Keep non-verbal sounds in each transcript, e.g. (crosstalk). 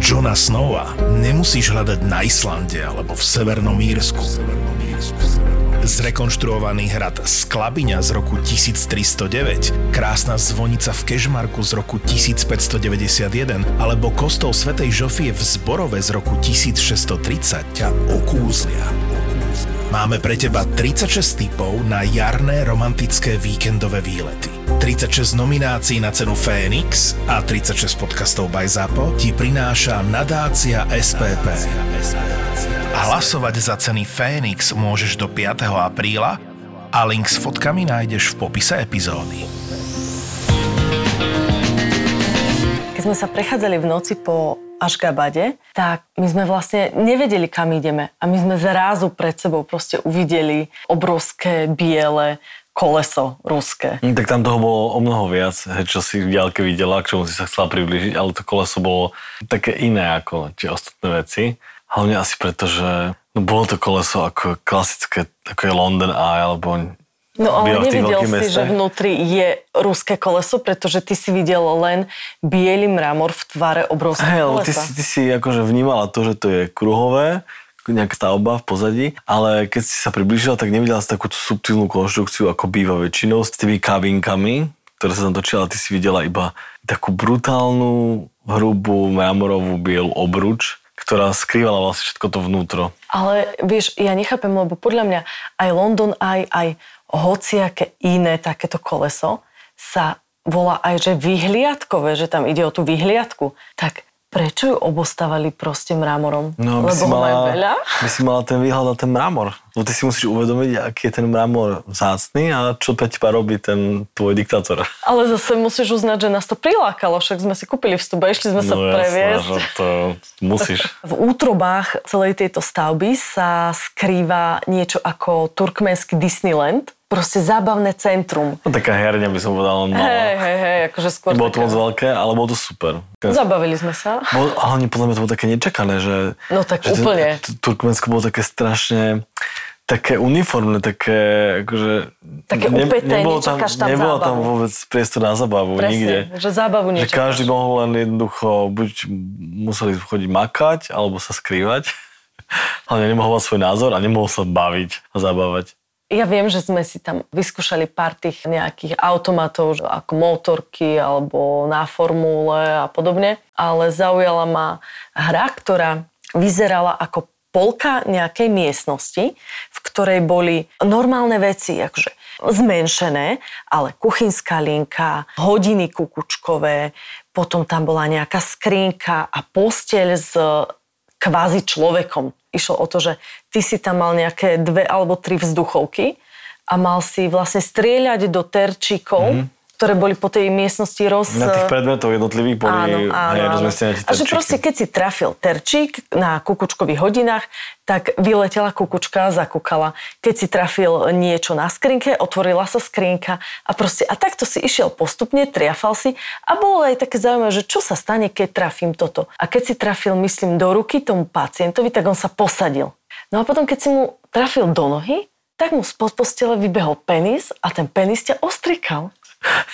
Johna Snowa nemusíš hľadať na Islande alebo v Severnom Írsku. Zrekonštruovaný hrad Sklabiňa z roku 1309, krásna zvonica v Kežmarku z roku 1591 alebo kostol Svetej Žofie v Zborove z roku 1630 ťa okúzlia. Máme pre teba 36 typov na jarné romantické víkendové výlety. 36 nominácií na cenu Fénix a 36 podcastov by ZAPO ti prináša nadácia SPP. Hlasovať za ceny Fénix môžeš do 5. apríla a link s fotkami nájdeš v popise epizódy. Keď sme sa prechádzali v noci po Ašgabade, tak my sme vlastne nevedeli, kam ideme. A my sme zrazu pred sebou proste uvideli obrovské biele koleso ruské. Mm, Tak tam toho bolo o mnoho viac, čo si v diálke videla, k čomu si sa chcela priblížiť, ale to koleso bolo také iné ako tie ostatné veci. Hlavne asi preto, že no, bolo to koleso ako klasické, ako je London Eye, alebo No ale nevidel si, že mestách. vnútri je ruské koleso, pretože ty si videl len biely mramor v tvare obrovského ty kolesa. si, ty si akože vnímala to, že to je kruhové, nejaká stavba v pozadí, ale keď si sa priblížila, tak nevidela si takú subtilnú konštrukciu, ako býva väčšinou, s tými kabinkami, ktoré sa tam točila, ty si videla iba takú brutálnu, hrubú, mramorovú bielu obruč, ktorá skrývala vlastne všetko to vnútro. Ale vieš, ja nechápem, lebo podľa mňa aj London, aj, aj hociaké iné takéto koleso sa volá aj, že vyhliadkové, že tam ide o tú vyhliadku. Tak prečo ju obostávali proste mramorom? No, Lebo si ho majú veľa? by si mala ten výhľad na ten mramor. Lebo ty si musíš uvedomiť, aký je ten mramor vzácný a čo pre teba robí ten tvoj diktátor. Ale zase musíš uznať, že nás to prilákalo, však sme si kúpili vstup a išli sme sa No previesť. že to musíš. V útrobách celej tejto stavby sa skrýva niečo ako turkmenský Disneyland, proste zábavné centrum. No, taká herňa by som povedal, len malá. Hej, hej, hej, akože skôr Nebolo to moc veľké, ale bolo to super. Zabavili sme sa. Bol, ale hlavne podľa mňa to bolo také nečakané, že... No tak že to- úplne. t- Turkmensko bolo také strašne také uniformné, také akože... Také upäté, nečakáš tam Nebolo tam vôbec priestor na zabavu, nikde. Presne, že zábavu Že nečakáš. každý mohol len jednoducho, buď museli chodiť makať, alebo sa skrývať. (laughs) Hlavne nemohol mať svoj názor a nemohol sa baviť a zabávať. Ja viem, že sme si tam vyskúšali pár tých nejakých automatov, ako motorky alebo na formule a podobne, ale zaujala ma hra, ktorá vyzerala ako polka nejakej miestnosti, v ktorej boli normálne veci, akože zmenšené, ale kuchynská linka, hodiny kukučkové, potom tam bola nejaká skrinka a posteľ s kvázi človekom. Išlo o to, že ty si tam mal nejaké dve alebo tri vzduchovky a mal si vlastne strieľať do terčíkov, mm-hmm ktoré boli po tej miestnosti roz... Na tých predmetov jednotlivých boli hej, rozmiestnené tie A že proste, keď si trafil terčík na kukučkových hodinách, tak vyletela kukučka a zakúkala. Keď si trafil niečo na skrinke, otvorila sa skrinka a proste a takto si išiel postupne, triafal si a bolo aj také zaujímavé, že čo sa stane, keď trafím toto. A keď si trafil, myslím, do ruky tomu pacientovi, tak on sa posadil. No a potom, keď si mu trafil do nohy, tak mu spod postele vybehol penis a ten penis ťa ostrikal.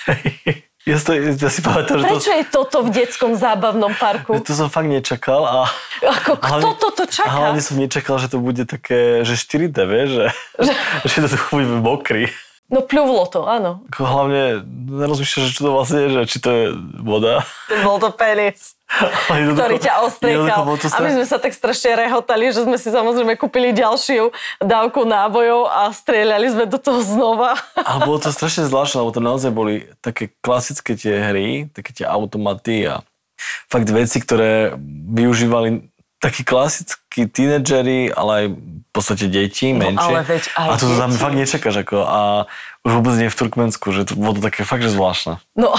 (laughs) Ja, to, ja si pamätám, že to, Prečo je toto v detskom zábavnom parku? že to som fakt nečakal. A, Ako, kto hlavne- toto čaká? A hlavne som nečakal, že to bude také, že 4D, vieš, že, (laughs) že to tu bude mokrý. No pľuvlo to, áno. Ako hlavne nerozmýšľaš, že čo to vlastne je, že či to je voda. Bol to penis, ktorý ťa ostriekal. A my sme sa tak strašne rehotali, že sme si samozrejme kúpili ďalšiu dávku nábojov a strieľali sme do toho znova. Ale bolo to strašne zvláštne, lebo to naozaj boli také klasické tie hry, také tie automaty a fakt veci, ktoré využívali takí klasickí tínedžeri, ale aj v podstate deti, No, menšie. ale veď aj a to tam fakt nečakáš ako a už vôbec nie v Turkmensku, že to bolo to také fakt, že zvláštne. No,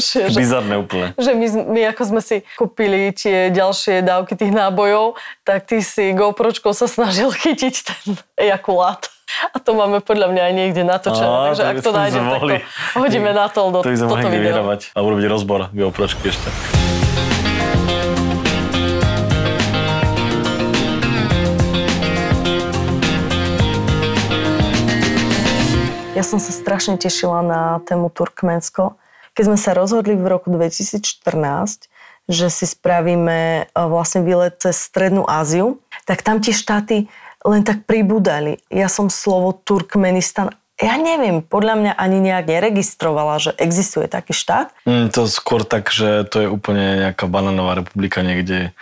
že, Bizarné úplne. že my, my ako sme si kúpili tie ďalšie dávky tých nábojov, tak ty si GoPročkou sa snažil (laughs) chytiť ten ejakulát. A to máme podľa mňa aj niekde natočené, Á, takže to ak to nájdem, tak to hodíme na to do To toto video. vyhrávať a urobiť rozbor GoPročky ešte. Ja som sa strašne tešila na tému Turkmensko. Keď sme sa rozhodli v roku 2014, že si spravíme e, vlastne výlet cez Strednú Áziu, tak tam tie štáty len tak pribúdali. Ja som slovo Turkmenistan ja neviem, podľa mňa ani nejak neregistrovala, že existuje taký štát. Mm, to skôr tak, že to je úplne nejaká bananová republika niekde,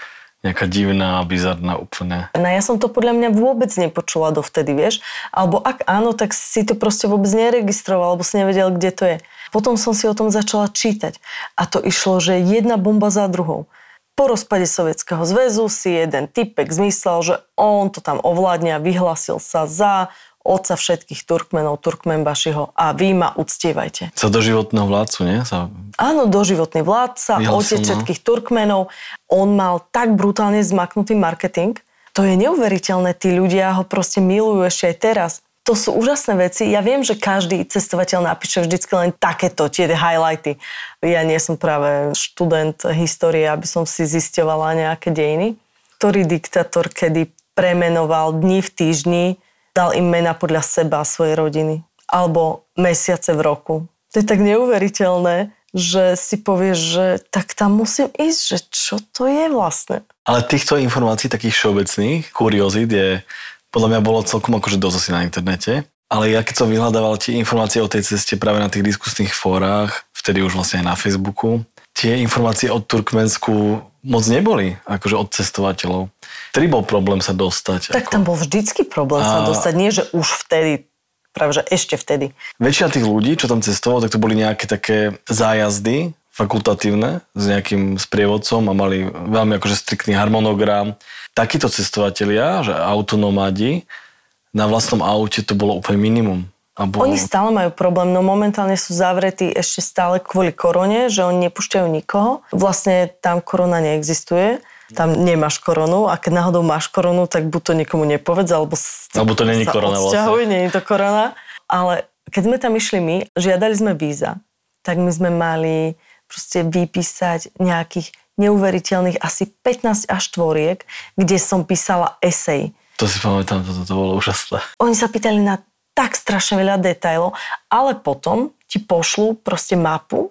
nejaká divná, bizarná úplne. No ja som to podľa mňa vôbec nepočula dovtedy, vieš. Alebo ak áno, tak si to proste vôbec neregistroval, alebo si nevedel, kde to je. Potom som si o tom začala čítať. A to išlo, že jedna bomba za druhou. Po rozpade Sovietskeho zväzu si jeden typek zmyslel, že on to tam ovládne a vyhlasil sa za otca všetkých Turkmenov, Turkmenbašiho a vy ma uctievajte. Za doživotného vládcu, nie? Za... Áno, doživotný vládca, Vyhlasil, otec no. všetkých Turkmenov. On mal tak brutálne zmaknutý marketing, to je neuveriteľné, tí ľudia ho proste milujú ešte aj teraz to sú úžasné veci. Ja viem, že každý cestovateľ napíše vždycky len takéto, tie highlighty. Ja nie som práve študent histórie, aby som si zisťovala nejaké dejiny. Ktorý diktátor kedy premenoval dni v týždni, dal im mena podľa seba a svojej rodiny. Alebo mesiace v roku. To je tak neuveriteľné, že si povieš, že tak tam musím ísť, že čo to je vlastne. Ale týchto informácií takých všeobecných, kuriozít je podľa mňa bolo celkom akože dosť asi na internete. Ale ja keď som vyhľadával tie informácie o tej ceste práve na tých diskusných fórach, vtedy už vlastne aj na Facebooku, tie informácie od Turkmensku moc neboli, akože od cestovateľov. Vtedy bol problém sa dostať. Tak ako... tam bol vždycky problém a... sa dostať, nie že už vtedy, práve že ešte vtedy. Väčšina tých ľudí, čo tam cestovalo, tak to boli nejaké také zájazdy, fakultatívne s nejakým sprievodcom a mali veľmi akože striktný harmonogram. Takíto cestovatelia, že autonomadi, na vlastnom aute to bolo úplne minimum. A bolo... Oni stále majú problém, no momentálne sú zavretí ešte stále kvôli korone, že oni nepúšťajú nikoho. Vlastne tam korona neexistuje, tam nemáš koronu a keď náhodou máš koronu, tak buď to nikomu nepovedz, alebo, alebo to není korona vlastne. nie je to korona. Ale keď sme tam išli my, žiadali sme víza, tak my sme mali proste vypísať nejakých neuveriteľných asi 15 až tvoriek, kde som písala esej. To si pamätám, to, to bolo úžasné. Oni sa pýtali na tak strašne veľa detajlov, ale potom ti pošlú proste mapu,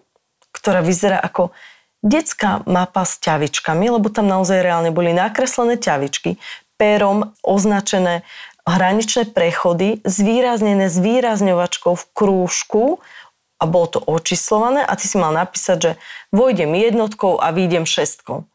ktorá vyzerá ako detská mapa s ťavičkami, lebo tam naozaj reálne boli nakreslené ťavičky, pérom označené hraničné prechody, zvýraznené s výrazňovačkou v krúžku, a bolo to očíslované a ty si mal napísať, že vojdem jednotkou a výjdem šestkou.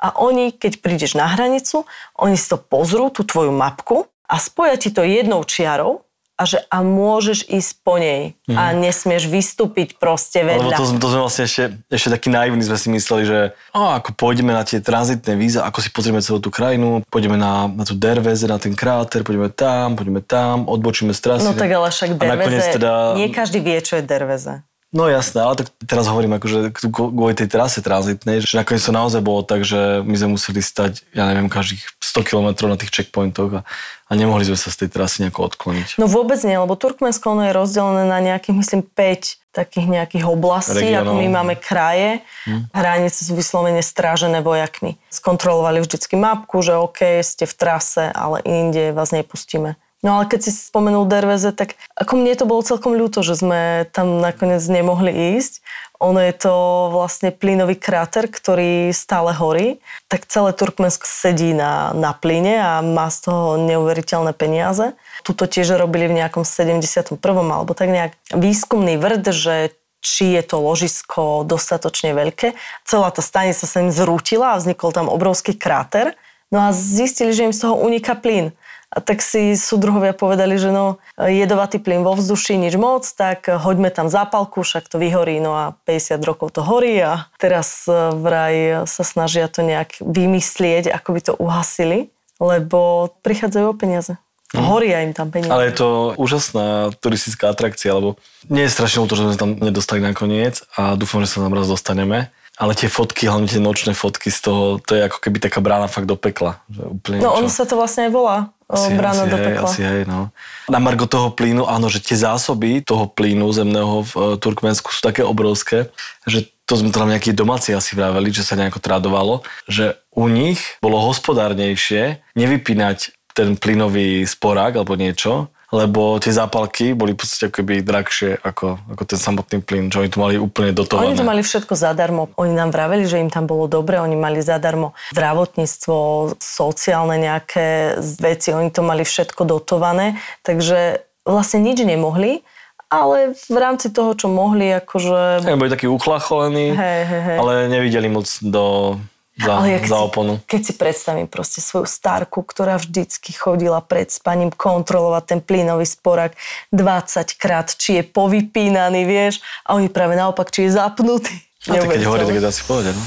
A oni, keď prídeš na hranicu, oni si to pozrú, tú tvoju mapku a spoja ti to jednou čiarou a že a môžeš ísť po nej mm. a mhm. nesmieš vystúpiť proste vedľa. Lebo to, to sme vlastne ešte, ešte taký naivní sme si mysleli, že a, ako pôjdeme na tie tranzitné víza, ako si pozrieme celú tú krajinu, pôjdeme na, na tú Derveze, na ten kráter, pôjdeme tam, pôjdeme tam, odbočíme z trasy. No tak ale však Derveze, teda... nie každý vie, čo je Derveze. No jasné, ale tak teraz hovorím akože kvôli tej trase tranzitnej, že nakoniec to naozaj bolo tak, že my sme museli stať, ja neviem, každých 100 km na tých checkpointoch a, a nemohli sme sa z tej trasy nejako odkloniť. No vôbec nie, lebo Turkmensko ono je rozdelené na nejakých, myslím, 5 takých nejakých oblastí, Regionov. ako my máme kraje. Hm. Hranice sú vyslovene strážené vojakmi. Skontrolovali vždycky mapku, že OK, ste v trase, ale inde vás nepustíme. No ale keď si spomenul Derveze, tak ako mne to bolo celkom ľúto, že sme tam nakoniec nemohli ísť. Ono je to vlastne plynový kráter, ktorý stále horí. Tak celé Turkmensko sedí na, na plyne a má z toho neuveriteľné peniaze. Tuto tiež robili v nejakom 71. alebo tak nejak výskumný vrd, že či je to ložisko dostatočne veľké. Celá tá stanica sa im zrútila a vznikol tam obrovský kráter. No a zistili, že im z toho uniká plyn. A tak si súdruhovia povedali, že no, jedovatý plyn vo vzduši, nič moc, tak hoďme tam zápalku, však to vyhorí, no a 50 rokov to horí a teraz e, vraj sa snažia to nejak vymyslieť, ako by to uhasili, lebo prichádzajú o peniaze. Mm. Horia im tam peniaze. Ale je to úžasná turistická atrakcia, lebo nie je strašne to, že sme tam nedostali nakoniec a dúfam, že sa tam raz dostaneme. Ale tie fotky, hlavne tie nočné fotky z toho, to je ako keby taká brána fakt do pekla. Že úplne no ono sa to vlastne aj volá. Asi, brána asi do pekla. Hej, asi hej, no. Na margo toho plynu, áno, že tie zásoby toho plynu zemného v e, Turkmensku sú také obrovské, že to sme tam nejakí domáci asi vraveli, že sa nejako tradovalo, že u nich bolo hospodárnejšie nevypínať ten plynový sporák alebo niečo, lebo tie zápalky boli v podstate keby drahšie ako, ako ten samotný plyn, že oni to mali úplne dotované. Oni to mali všetko zadarmo. Oni nám vraveli, že im tam bolo dobre, oni mali zadarmo zdravotníctvo, sociálne nejaké veci, oni to mali všetko dotované, takže vlastne nič nemohli, ale v rámci toho, čo mohli, akože... Ja, boli takí uchlacholení, Hej, hej, hej. ale nevideli moc do, za, Ale jak za si- oponu. Keď si predstavím proste svoju starku, ktorá vždycky chodila pred spaním kontrolovať ten plynový sporak 20 krát, či je povypínaný, vieš, a oni práve naopak, či je zapnutý. A tak keď hovorí, tak je to asi pohode, no.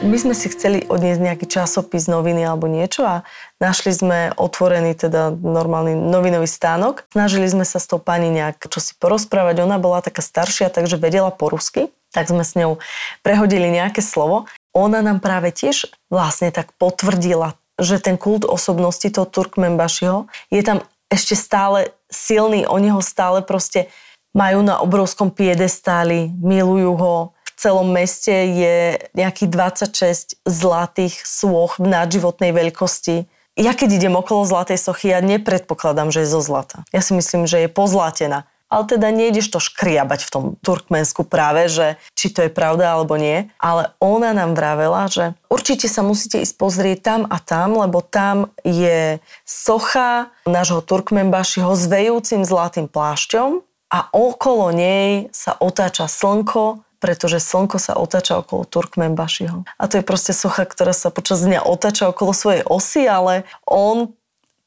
My sme si chceli odniesť nejaký časopis, noviny alebo niečo a našli sme otvorený teda normálny novinový stánok. Snažili sme sa s tou pani nejak čo si porozprávať. Ona bola taká staršia, takže vedela po rusky. Tak sme s ňou prehodili nejaké slovo. Ona nám práve tiež vlastne tak potvrdila, že ten kult osobnosti toho Turkmenbašiho je tam ešte stále silný. Oni ho stále proste majú na obrovskom piedestáli, milujú ho. V celom meste je nejakých 26 zlatých sôch v nadživotnej veľkosti. Ja keď idem okolo zlatej sochy, ja nepredpokladám, že je zo zlata. Ja si myslím, že je pozlatená. Ale teda nejdeš to škriabať v tom Turkmensku práve, že či to je pravda alebo nie. Ale ona nám vravela, že určite sa musíte ísť pozrieť tam a tam, lebo tam je socha nášho Turkmenbašiho s vejúcim zlatým plášťom a okolo nej sa otáča slnko, pretože slnko sa otáča okolo Turkmenbašiho. A to je proste socha, ktorá sa počas dňa otáča okolo svojej osy, ale on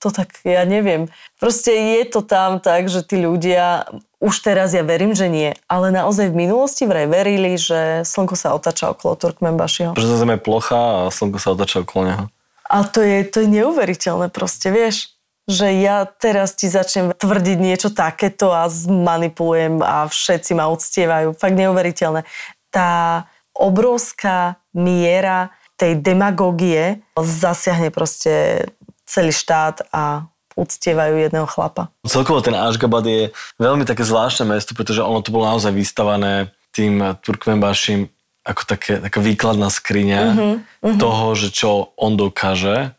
to tak, ja neviem. Proste je to tam tak, že tí ľudia, už teraz ja verím, že nie, ale naozaj v minulosti vraj verili, že slnko sa otáča okolo Turkmenbašiho. Tá zem je plocha a slnko sa otača okolo neho. A to je, to je neuveriteľné proste, vieš že ja teraz ti začnem tvrdiť niečo takéto a zmanipulujem a všetci ma uctievajú. Fakt neuveriteľné. Tá obrovská miera tej demagógie zasiahne proste celý štát a uctievajú jedného chlapa. Celkovo ten Ashgabat je veľmi také zvláštne mesto, pretože ono to bolo naozaj vystavané tým Turkmenbaším ako také, taká výkladná skriňa mm-hmm. toho, že čo on dokáže,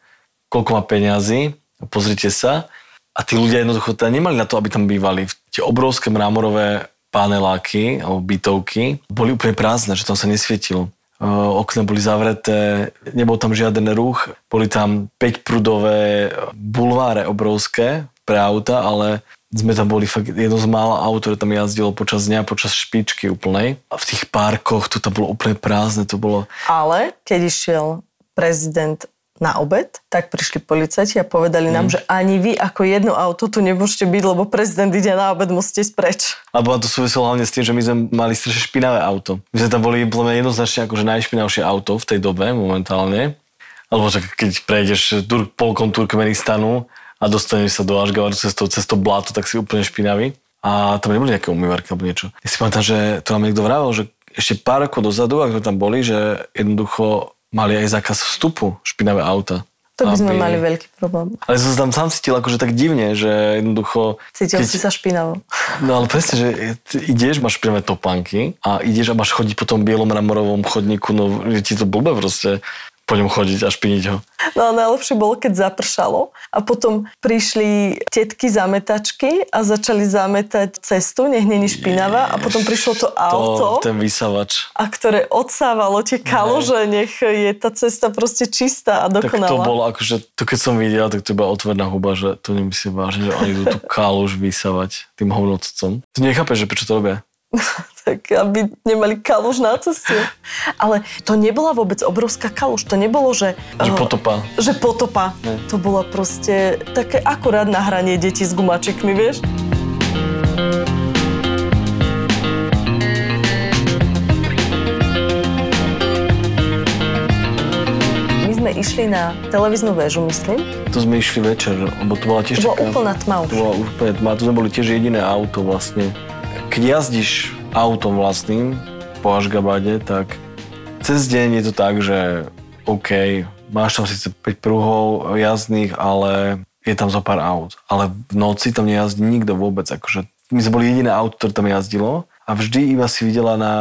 koľko má peňazí, pozrite sa. A tí ľudia jednoducho teda nemali na to, aby tam bývali. Tie obrovské mramorové paneláky alebo bytovky boli úplne prázdne, že tam sa nesvietilo. E, Okna boli zavreté, nebol tam žiaden ruch, boli tam 5-prudové bulváre obrovské pre auta, ale sme tam boli fakt jedno z mála aut, ktoré tam jazdilo počas dňa, počas špičky úplnej. A v tých parkoch to tam bolo úplne prázdne, to bolo... Ale keď išiel prezident na obed, tak prišli policajti a povedali mm. nám, že ani vy ako jedno auto tu nemôžete byť, lebo prezident ide na obed, musíte ísť preč. Alebo to súviselo hlavne s tým, že my sme mali strašne špinavé auto. My sme tam boli podľa jednoznačne akože najšpinavšie auto v tej dobe momentálne. Alebo že keď prejdeš tur, polkom Turkmenistanu a dostaneš sa do Ashgabaru cez to, cez to bláto, tak si úplne špinavý. A tam neboli nejaké umývarky alebo niečo. Ja si pamätám, že to nám niekto vravel, že ešte pár rokov dozadu, ak sme tam boli, že jednoducho mali aj zákaz vstupu špinavé auta. To by sme Aby- mali veľký problém. Ale som tam sám cítil akože tak divne, že jednoducho... Cítil si sa špinavo. No ale presne, že ideš, máš špinavé topánky a ideš a máš chodiť po tom bielom mramorovom chodníku, no je ti to blbé proste po ňom chodiť a špiniť ho. No a najlepšie bolo, keď zapršalo a potom prišli tetky zametačky a začali zametať cestu, nech není špinavá a potom prišlo to auto. To, ten vysavač. a ktoré odsávalo tie kalože, nech je tá cesta proste čistá a Tak dokonalá. to bolo akože, to keď som videl, tak to iba otvorená huba, že to nemyslím vážne, že oni idú tú (laughs) kaluž vysávať tým hovnocom. Ty nechápeš, že prečo to robia? (laughs) tak aby nemali kaluž na ceste. Ale to nebola vôbec obrovská kaluž, to nebolo, že... Že eh, potopa. Že potopa. Ne. To bolo proste také akurát na hranie detí s gumačikmi, vieš? My sme išli na televíznu väžu, myslím. To sme išli večer, lebo to bola tiež To bola taká... úplná tma už. To bola úplne tma, to sme boli tiež jediné auto vlastne. Keď jazdíš autom vlastným po Ašgabade, tak cez deň je to tak, že OK, máš tam síce 5 pruhov jazdných, ale je tam zo pár aut. Ale v noci tam nejazdí nikto vôbec. Akože my sme boli jediné auto, ktoré tam jazdilo a vždy iba si videla na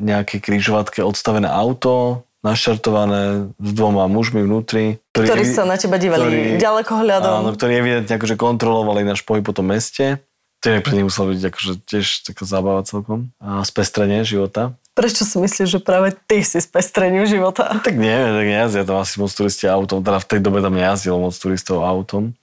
nejakej križovatke odstavené auto, naštartované s dvoma mužmi vnútri. Ktorí sa na teba dívali ďaleko hľadom. Áno, ktorí evidentne akože kontrolovali náš pohyb po tom meste. Je pre nich muselo byť akože tiež taká zábava celkom. A spestrenie života. Prečo si myslíš, že práve ty si spestrením života? Tak neviem, tak nejazdia tam asi moc turisti autom. Teda v tej dobe tam nejazdilo moc turistov autom.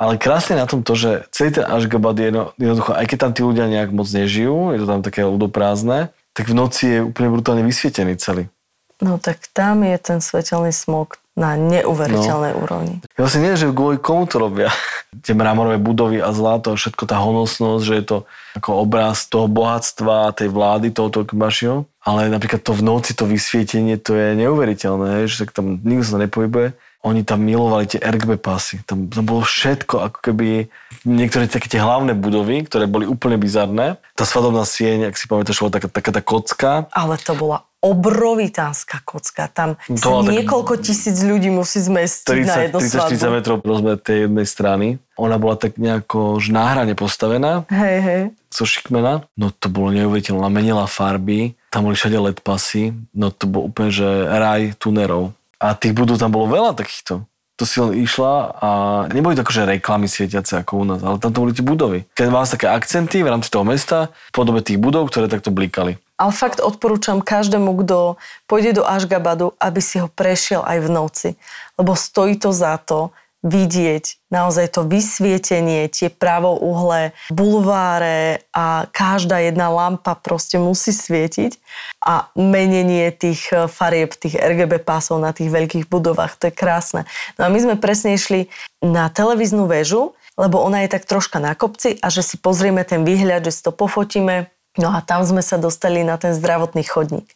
Ale krásne na tom to, že celý ten Ashgabat je jednoducho, aj keď tam tí ľudia nejak moc nežijú, je to tam také ľudoprázdne, tak v noci je úplne brutálne vysvietený celý. No tak tam je ten svetelný smog na neuveriteľnej no. úrovni. Ja si nie, že kvôli komu to robia. (laughs) Tie mramorové budovy a zlato a všetko tá honosnosť, že je to ako obraz toho bohatstva, tej vlády, toho Turkmenbašiho. Ale napríklad to v noci, to vysvietenie, to je neuveriteľné, že tam nikto sa nepohybuje. Oni tam milovali tie RGB pasy. Tam, tam bolo všetko, ako keby niektoré také tie hlavné budovy, ktoré boli úplne bizarné. Tá svadobná sieň, ak si pamätáš, bola taká, taká tá kocka. Ale to bola obrovitánska kocka. Tam to niekoľko tak... tisíc ľudí musí zmestiť 30, na jednu 30-40 metrov rozmer tej jednej strany. Ona bola tak nejako už náhrane postavená. Hej, hej. So šikmena. No to bolo neuveriteľné. Menila farby. Tam boli všade LED pasy. No to bol úplne, že raj tunerov. A tých budov tam bolo veľa takýchto to si len išla a neboli to akože reklamy svietiace ako u nás, ale tam to boli tie budovy. Keď vás také akcenty v rámci toho mesta v podobe tých budov, ktoré takto blikali. Ale fakt odporúčam každému, kto pôjde do Ašgabadu, aby si ho prešiel aj v noci. Lebo stojí to za to, vidieť naozaj to vysvietenie, tie pravouhle, bulváre a každá jedna lampa proste musí svietiť a menenie tých eh, farieb, tých RGB pásov na tých veľkých budovách, to je krásne. No a my sme presne išli na televíznu väžu, lebo ona je tak troška na kopci a že si pozrieme ten výhľad, že si to pofotíme. No a tam sme sa dostali na ten zdravotný chodník.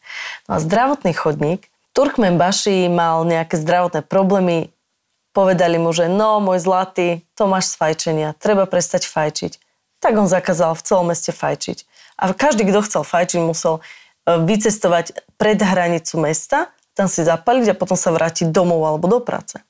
No a zdravotný chodník Turkmen Baši mal nejaké zdravotné problémy, Povedali mu, že no, môj zlatý, to máš z fajčenia, treba prestať fajčiť. Tak on zakázal v celom meste fajčiť. A každý, kto chcel fajčiť, musel e, vycestovať pred hranicu mesta, tam si zapaliť a potom sa vrátiť domov alebo do práce.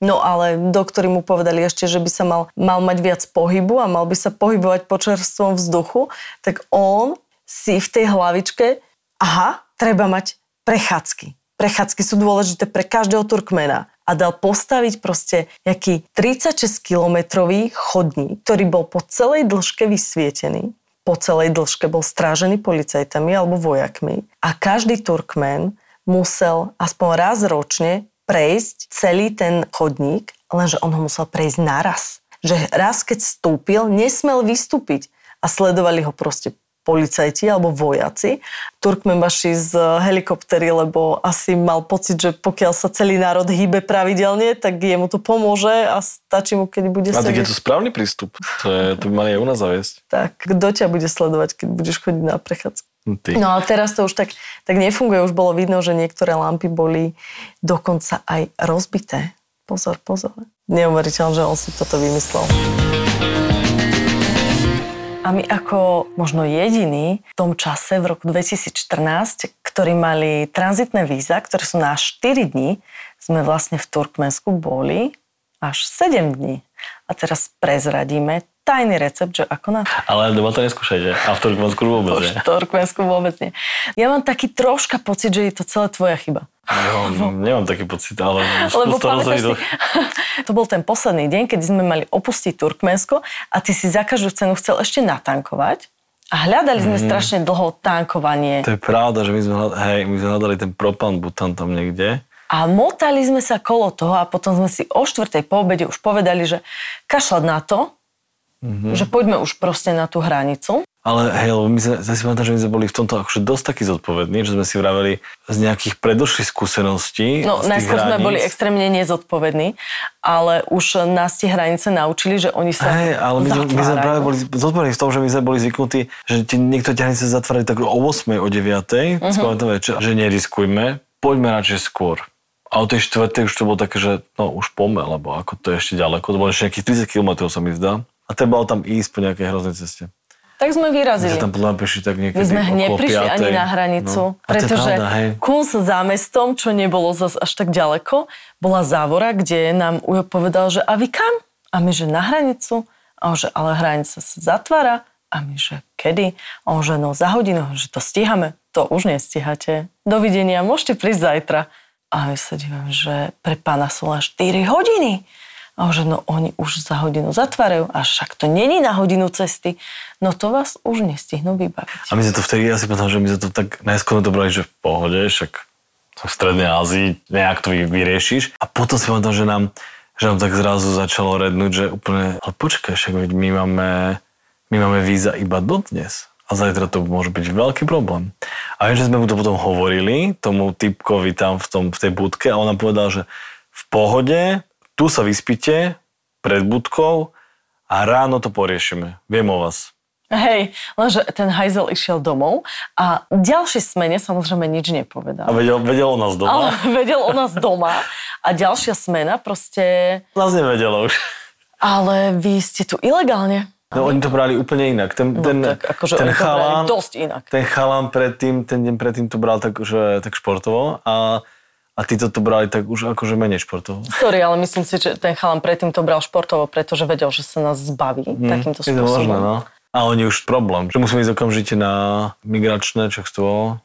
No ale doktori mu povedali ešte, že by sa mal, mal mať viac pohybu a mal by sa pohybovať po čerstvom vzduchu, tak on si v tej hlavičke, aha, treba mať prechádzky. Prechádzky sú dôležité pre každého Turkmena a dal postaviť proste nejaký 36-kilometrový chodník, ktorý bol po celej dĺžke vysvietený. Po celej dĺžke bol strážený policajtami alebo vojakmi a každý Turkmen musel aspoň raz ročne prejsť celý ten chodník, lenže on ho musel prejsť naraz. Že raz, keď vstúpil, nesmel vystúpiť a sledovali ho proste policajti alebo vojaci. Turkmenbaši z helikoptery, lebo asi mal pocit, že pokiaľ sa celý národ hýbe pravidelne, tak jemu to pomôže a stačí mu, keď bude A tak je to správny prístup. To, je, to by mali aj u nás zaviesť. Tak, kto ťa bude sledovať, keď budeš chodiť na prechádzku? No, ty. No ale teraz to už tak, tak nefunguje. Už bolo vidno, že niektoré lampy boli dokonca aj rozbité. Pozor, pozor. Neuveriteľné, že on si toto vymyslel. A my ako možno jediní v tom čase v roku 2014, ktorí mali tranzitné víza, ktoré sú na 4 dní, sme vlastne v Turkmensku boli až 7 dní. A teraz prezradíme tajný recept, že ako na... Ale doma to neskúšajte. A v Turkmensku vôbec nie. V Turkmensku vôbec nie. Ja mám taký troška pocit, že je to celé tvoja chyba. No, nemám taký pocit, ale Lebo pamätáš si, (laughs) to bol ten posledný deň, keď sme mali opustiť Turkmensko a ty si za každú cenu chcel ešte natankovať. A hľadali sme mm. strašne dlho tankovanie. To je pravda, že my sme, hej, my sme hľadali ten propan butan tam niekde. A motali sme sa kolo toho a potom sme si o štvrtej po obede už povedali, že kašľať na to, mm-hmm. že poďme už proste na tú hranicu. Ale hej, lebo my sme, si pamätám, že my sme boli v tomto akože dosť takí zodpovední, že sme si vraveli z nejakých predošlých skúseností. No, najskôr sme boli extrémne nezodpovední, ale už nás tie hranice naučili, že oni sa Hej, ale my, my sme práve boli zodpovední v tom, že my sme boli zvyknutí, že tie, niektoré tie hranice zatvárali tak o 8, o 9, uh-huh. večer, že neriskujme, poďme radšej skôr. A o tej štvrtej už to bolo také, že no už poďme, lebo ako to je ešte ďaleko, to bolo ešte nejakých 30 km sa mi zdá. A trebalo tam ísť po nejakej hroznej ceste. Tak sme vyrazili. My tam podľa tak niekedy My sme neprišli ani na hranicu, no. pretože kus za mestom, čo nebolo zase až tak ďaleko, bola závora, kde nám Ujo povedal, že a vy kam? A my, že na hranicu. A on, že ale hranica sa zatvára. A my, že kedy? A on, že no za hodinu, že to stíhame. to už nestíhate. Dovidenia, môžete prísť zajtra. A ja sa divím, že pre pána sú len 4 hodiny. A že no oni už za hodinu zatvárajú, a však to není na hodinu cesty. No to vás už nestihnú vybaviť. A my sme to vtedy, ja si pamätám, že my sme to tak najskôr to brali, že v pohode, však v Strednej Ázii nejak to vyriešiš. A potom si pamätám, že nám, že nám tak zrazu začalo rednúť, že úplne, ale počkaj, však veď my máme, my máme víza iba dodnes a zajtra to môže byť veľký problém. A viem, že sme mu to potom hovorili, tomu typkovi tam v, tom, v tej budke a on nám povedal, že v pohode, tu sa vyspíte pred budkou a ráno to poriešime. Viem o vás. Hej, lenže ten hajzel išiel domov a ďalšie smene samozrejme nič nepovedal. A vedel, vedel o nás doma? Ale (laughs) vedel o nás doma a ďalšia smena proste... Nás nevedela už. Ale vy ste tu ilegálne. No oni to brali úplne inak. Ten, No, ten, tak akože ten chalán, dosť inak. Ten chalán predtým, ten deň predtým to bral tak, že, tak športovo a, a tí to brali tak už akože menej športovo. Sorry, ale myslím si, že ten chalan predtým to bral športovo, pretože vedel, že sa nás zbaví takýmto Je to spôsobom. možné, no. A oni už problém, že musíme ísť okamžite na migračné, čo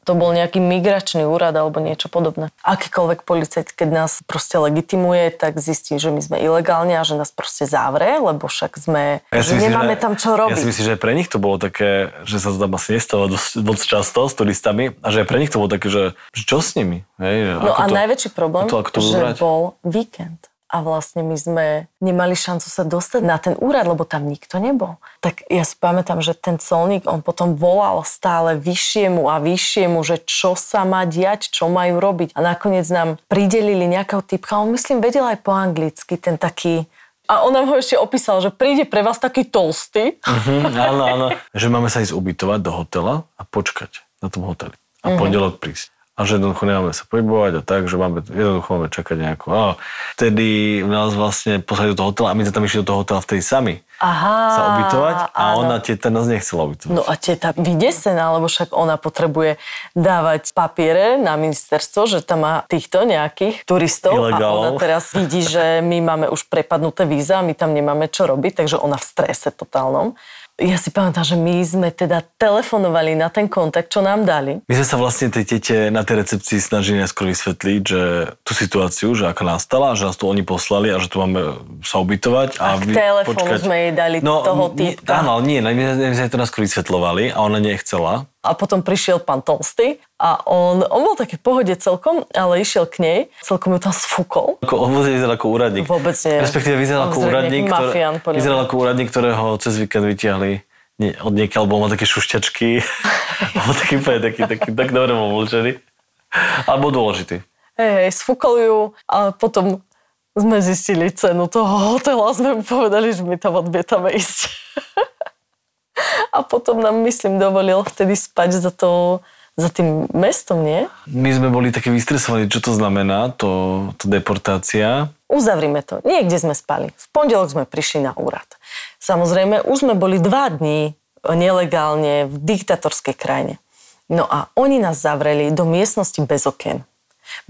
to bol nejaký migračný úrad alebo niečo podobné. Akýkoľvek policajt, keď nás proste legitimuje, tak zistí, že my sme ilegálne a že nás proste zavre, lebo však sme, že nemáme že, tam čo robiť. Ja si myslím, že pre nich to bolo také, že sa to tam asi nestáva dosť, dosť často s turistami a že pre nich to bolo také, že, že čo s nimi? Hej, No a to, najväčší problém, to, to že brať? bol víkend. A vlastne my sme nemali šancu sa dostať na ten úrad, lebo tam nikto nebol. Tak ja si pamätám, že ten colník, on potom volal stále vyššiemu a vyššiemu, že čo sa má diať, čo majú robiť. A nakoniec nám pridelili nejakého typka, on myslím vedel aj po anglicky, ten taký a on nám ho ešte opísal, že príde pre vás taký tolstý. Hm, áno, áno. (laughs) Že máme sa ísť ubytovať do hotela a počkať na tom hoteli. A Mhm. pondelok prísť. A že jednoducho nemáme sa pohybovať a tak, že máme, jednoducho máme čakať nejakú. A vtedy nás vlastne poslali do toho hotela a my sme tam išli do toho hotela vtedy sami Aha. sa ubytovať a áno. ona teta nás nechcela ubytovať. No a teta vydesená, lebo však ona potrebuje dávať papiere na ministerstvo, že tam má týchto nejakých turistov a ona teraz vidí, že my máme už prepadnuté víza a my tam nemáme čo robiť, takže ona v strese totálnom. Ja si pamätám, že my sme teda telefonovali na ten kontakt, čo nám dali. My sme sa vlastne tej tete na tej recepcii snažili najskôr vysvetliť, že tú situáciu, že aká nastala, že nás tu oni poslali a že tu máme sa ubytovať. A k vy- telefónu sme jej dali toho nie- týpka. Áno, ale nie, my my sme to najskôr vysvetľovali a ona nechcela. A potom prišiel pán Tolsty a on, on bol taký pohode celkom, ale išiel k nej, celkom ju tam sfúkol. Ako, on vyzeral ako úradník. Vôbec nie. Respektíve vyzeral ako úradník, ktoré, mafián, vyzeral ako úradník, ktorého cez víkend vytiahli nie, od niekiaľ, bol mal také šušťačky. (laughs) (laughs) bol taký, taký, taký, tak dobre bol vlčený. Ale bol dôležitý. Hej, hej, sfúkol ju a potom sme zistili cenu toho hotela a sme mu povedali, že my tam odmietame ísť. (laughs) a potom nám, myslím, dovolil vtedy spať za, to, za tým mestom, nie? My sme boli také vystresovaní, čo to znamená, to, to deportácia. Uzavrime to. Niekde sme spali. V pondelok sme prišli na úrad. Samozrejme, už sme boli dva dní nelegálne v diktatorskej krajine. No a oni nás zavreli do miestnosti bez okien.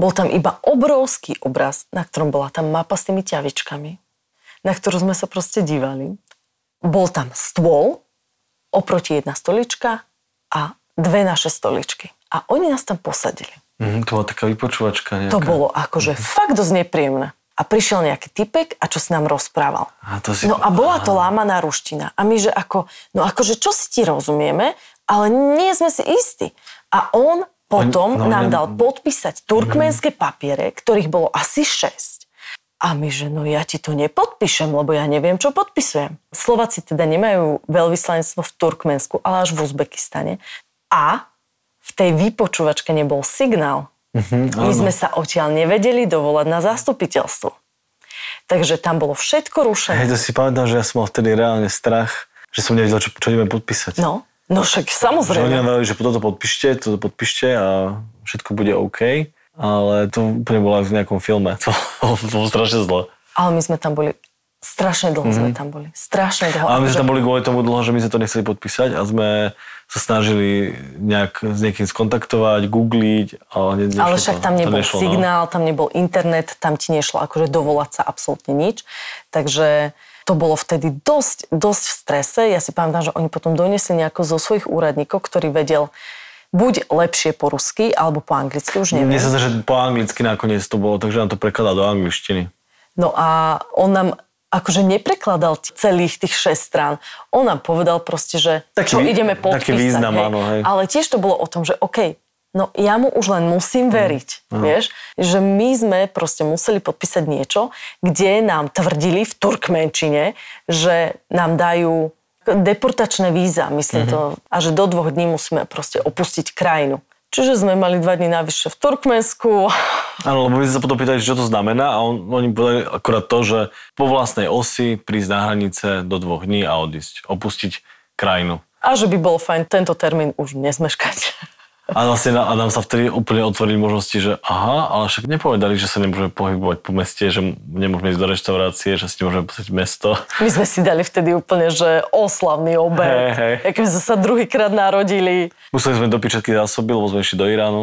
Bol tam iba obrovský obraz, na ktorom bola tam mapa s tými ťavičkami, na ktorú sme sa proste dívali. Bol tam stôl, oproti jedna stolička a dve naše stoličky. A oni nás tam posadili. Mhm, to bola taká vypočúvačka nejaká. To bolo akože fakt dosť nepríjemné. A prišiel nejaký typek a čo s nám rozprával. A to si... No a bola to lámaná ruština. A my, že ako, no akože čo si ti rozumieme, ale nie sme si istí. A on potom no, nám ne- dal podpísať turkmenské papiere, ktorých bolo asi 6. A my, že no ja ti to nepodpíšem, lebo ja neviem, čo podpisujem. Slováci teda nemajú veľvyslanectvo v Turkmensku, ale až v Uzbekistane. A v tej vypočúvačke nebol signál. Mhm, My áno. sme sa odtiaľ nevedeli dovolať na zastupiteľstvo. Takže tam bolo všetko rušené. Hej, to si pamätám, že ja som mal vtedy reálne strach, že som nevedel, čo, čo ideme podpísať. No, no však Že oni samozrejme. nám že toto podpíšte, toto podpíšte a všetko bude OK. Ale to úplne bolo v nejakom filme. To, (laughs) to bolo strašne zle. Ale my sme tam boli, strašne dlho sme tam boli. Strašne dlho. Mhm. Ale my sme tam boli kvôli tomu dlho, že my sme to nechceli podpísať a sme sa snažili nejak s niekým skontaktovať, googliť, ale ne, nešlo Ale však to. tam To nebol nešlo, no. signál, tam nebol internet, tam ti nešlo akože dovolať sa absolútne nič. Takže to bolo vtedy dosť, dosť v strese. Ja si pamätám, že oni potom doniesli nejako zo svojich úradníkov, ktorý vedel buď lepšie po rusky, alebo po anglicky, už neviem. Mne sa že po anglicky nakoniec to bolo, takže nám to prekladá do angličtiny. No a on nám akože neprekladal celých tých 6 strán. On nám povedal proste, že Taký čo ideme podpísať. taký význam, hej. áno, hej. Ale tiež to bolo o tom, že OK, no ja mu už len musím veriť, vieš, že my sme proste museli podpísať niečo, kde nám tvrdili v Turkmenčine, že nám dajú deportačné víza, myslím to, a že do dvoch dní musíme proste opustiť krajinu. Čiže sme mali dva dní navyše v Turkmensku. (laughs) Áno, lebo sme sa potom pýtali, čo to znamená a on, oni povedali akurát to, že po vlastnej osi prísť na hranice do dvoch dní a odísť, opustiť krajinu. A že by bolo fajn tento termín už nezmeškať. (laughs) A vlastne na- a nám sa vtedy úplne otvorili možnosti, že aha, ale však nepovedali, že sa nemôžeme pohybovať po meste, že nemôžeme ísť do reštaurácie, že si nemôžeme pozrieť mesto. My sme si dali vtedy úplne, že oslavný obed. Hej, hej. Jak sme sa druhýkrát narodili. Museli sme dopiť všetky zásoby, lebo sme išli do Iránu.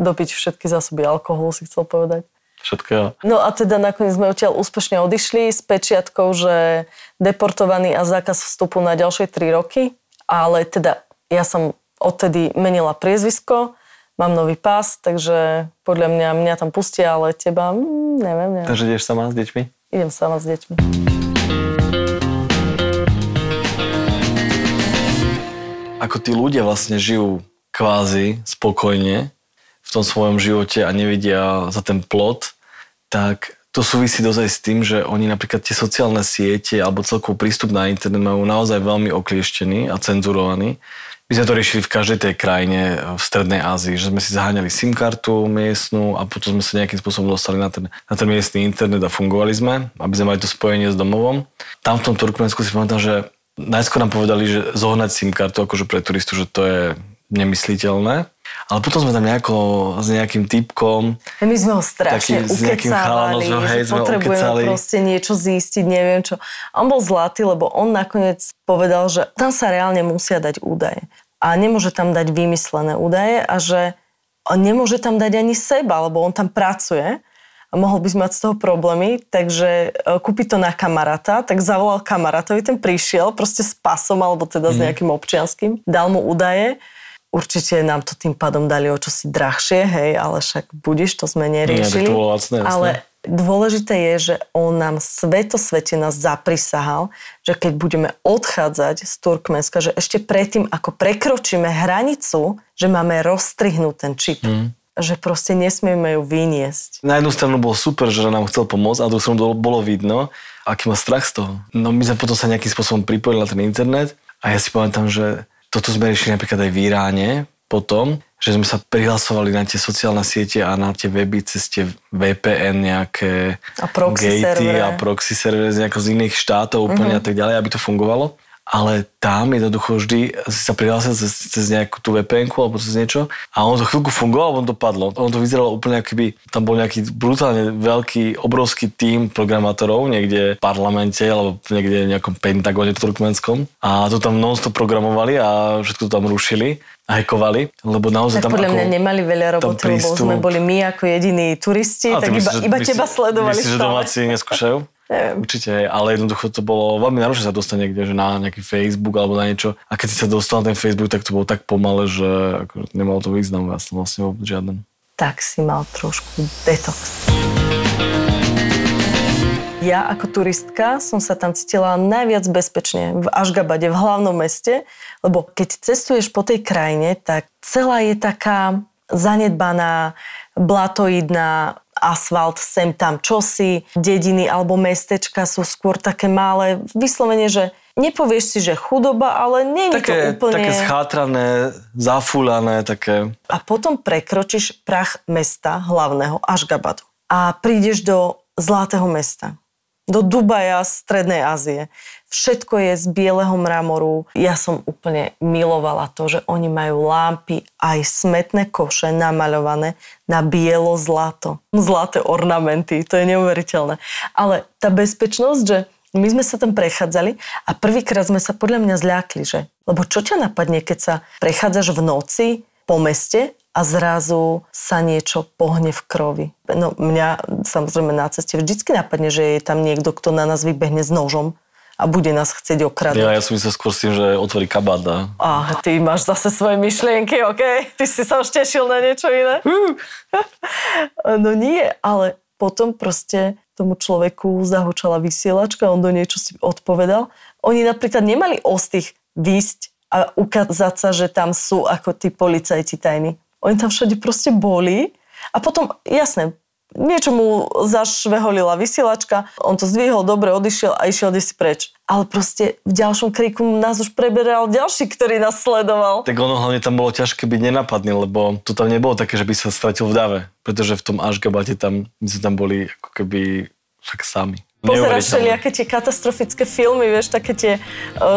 Dopiť všetky zásoby alkoholu, si chcel povedať. Všetkého. No a teda nakoniec sme odtiaľ úspešne odišli s pečiatkou, že deportovaný a zákaz vstupu na ďalšie 3 roky. Ale teda ja som odtedy menila priezvisko, mám nový pás, takže podľa mňa mňa tam pustia, ale teba, mm, neviem, neviem. Takže ideš sama s deťmi? Idem sama s deťmi. Ako tí ľudia vlastne žijú kvázi spokojne v tom svojom živote a nevidia za ten plot, tak to súvisí dosť aj s tým, že oni napríklad tie sociálne siete alebo celkový prístup na internet majú naozaj veľmi oklieštený a cenzurovaný. My sme to riešili v každej tej krajine v Strednej Ázii, že sme si zaháňali SIM kartu miestnu a potom sme sa nejakým spôsobom dostali na ten, na ten miestny internet a fungovali sme, aby sme mali to spojenie s domovom. Tam v tom Turkmensku si pamätám, že najskôr nám povedali, že zohnať SIM kartu akože pre turistu, že to je nemysliteľné. Ale potom sme tam nejako s nejakým typkom My sme ho strašne Taký ukecávali, ho, hej, že sme potrebujeme proste niečo zistiť, neviem čo. On bol zlatý, lebo on nakoniec povedal, že tam sa reálne musia dať údaje. A nemôže tam dať vymyslené údaje a že on nemôže tam dať ani seba, lebo on tam pracuje a mohol by mať z toho problémy, takže e, kúpi to na kamaráta, tak zavolal kamarátovi, ten prišiel proste s pasom alebo teda Mhm. s nejakým občianským, dal mu údaje Určite nám to tým pádom dali o čosi drahšie, hej, ale však budiš, to sme neriešili. Nie, to bolo lacné, ale dôležité je, že on nám sveto svete nás zaprisahal, že keď budeme odchádzať z Turkmenska, že ešte predtým, ako prekročíme hranicu, že máme rozstrihnúť ten čip. Mhm. Že proste nesmieme ju vyniesť. Na jednu stranu bolo super, že nám chcel pomôcť, a na druhú stranu bolo, bolo vidno, aký má strach z toho. No my sme potom sa nejakým spôsobom pripojili na ten internet a ja si pamätám, že toto sme riešili napríklad aj v Iráne potom, že sme sa prihlasovali na tie sociálne siete a na tie weby cez tie VPN nejaké A proxy gatey servere. a proxy servery z, z iných štátov úplne a tak ďalej, aby to fungovalo. Ale tam jednoducho vždy si sa prihlásil cez, cez nejakú tú vpn alebo cez niečo a ono to chvíľku fungovalo, ono to padlo. Ono to vyzeralo úplne ako keby tam bol nejaký brutálne veľký, obrovský tím programátorov niekde v parlamente alebo niekde v nejakom pentagone turkmenskom a to tam non-stop programovali a všetko to tam rušili a hackovali, lebo naozaj Tak tam podľa ako, mňa nemali veľa tam roboty, lebo sme boli my ako jediní turisti, tak ty iba, myslíš, že- iba myslíš- teba sledovali Myslíš, že stále. domáci neskúšajú? Neviem. Určite, ale jednoducho to bolo veľmi náročné sa dostať niekde, že na nejaký Facebook alebo na niečo. A keď si sa dostal na ten Facebook, tak to bolo tak pomale, že ako, nemalo to význam vlastne, vlastne vôbec žiaden. tak si mal trošku detox. Ja ako turistka som sa tam cítila najviac bezpečne v Ašgabade, v hlavnom meste, lebo keď cestuješ po tej krajine, tak celá je taká zanedbaná, blatoidná, asfalt, sem tam čosi, dediny alebo mestečka sú skôr také malé, vyslovene, že nepovieš si, že chudoba, ale nie je to úplne... také schátrané, zafúľané, také... a potom prekročíš prach mesta hlavného Ašgabadu a prídeš do Zlatého mesta, do Dubaja, Strednej Ázie. Všetko je z bieleho mramoru. Ja som úplne milovala to, že oni majú lámpy, aj smetné koše namaľované na bielo zlato. Zlaté ornamenty, to je neuveriteľné. Ale tá bezpečnosť, že my sme sa tam prechádzali a prvýkrát sme sa podľa mňa zľakli, že? Lebo čo ťa napadne, keď sa prechádzaš v noci po meste a zrazu sa niečo pohne v krovi. No mňa samozrejme na ceste vždycky napadne, že je tam niekto, kto na nás vybehne s nožom a bude nás chcieť okradať. Ja, ja som myslel skôr s tým, že otvorí kabát a... Ah, ty máš zase svoje myšlienky, OK? Ty si sa už tešil na niečo iné? (laughs) no nie, ale potom proste tomu človeku zahučala vysielačka, on do niečo si odpovedal. Oni napríklad nemali ostých výsť a ukázať sa, že tam sú ako tí policajti tajní. Oni tam všade proste boli a potom, jasné, niečo mu zašveholila vysielačka, on to zdvihol, dobre, odišiel a išiel si preč. Ale proste v ďalšom kriku nás už preberal ďalší, ktorý nás sledoval. Tak ono hlavne tam bolo ťažké byť nenapadný, lebo to tam nebolo také, že by sa stratil v dave. Pretože v tom Ašgabate tam, my sme tam boli ako keby však sami. Pozeráš všelijaké tie katastrofické filmy, vieš, také tie, e,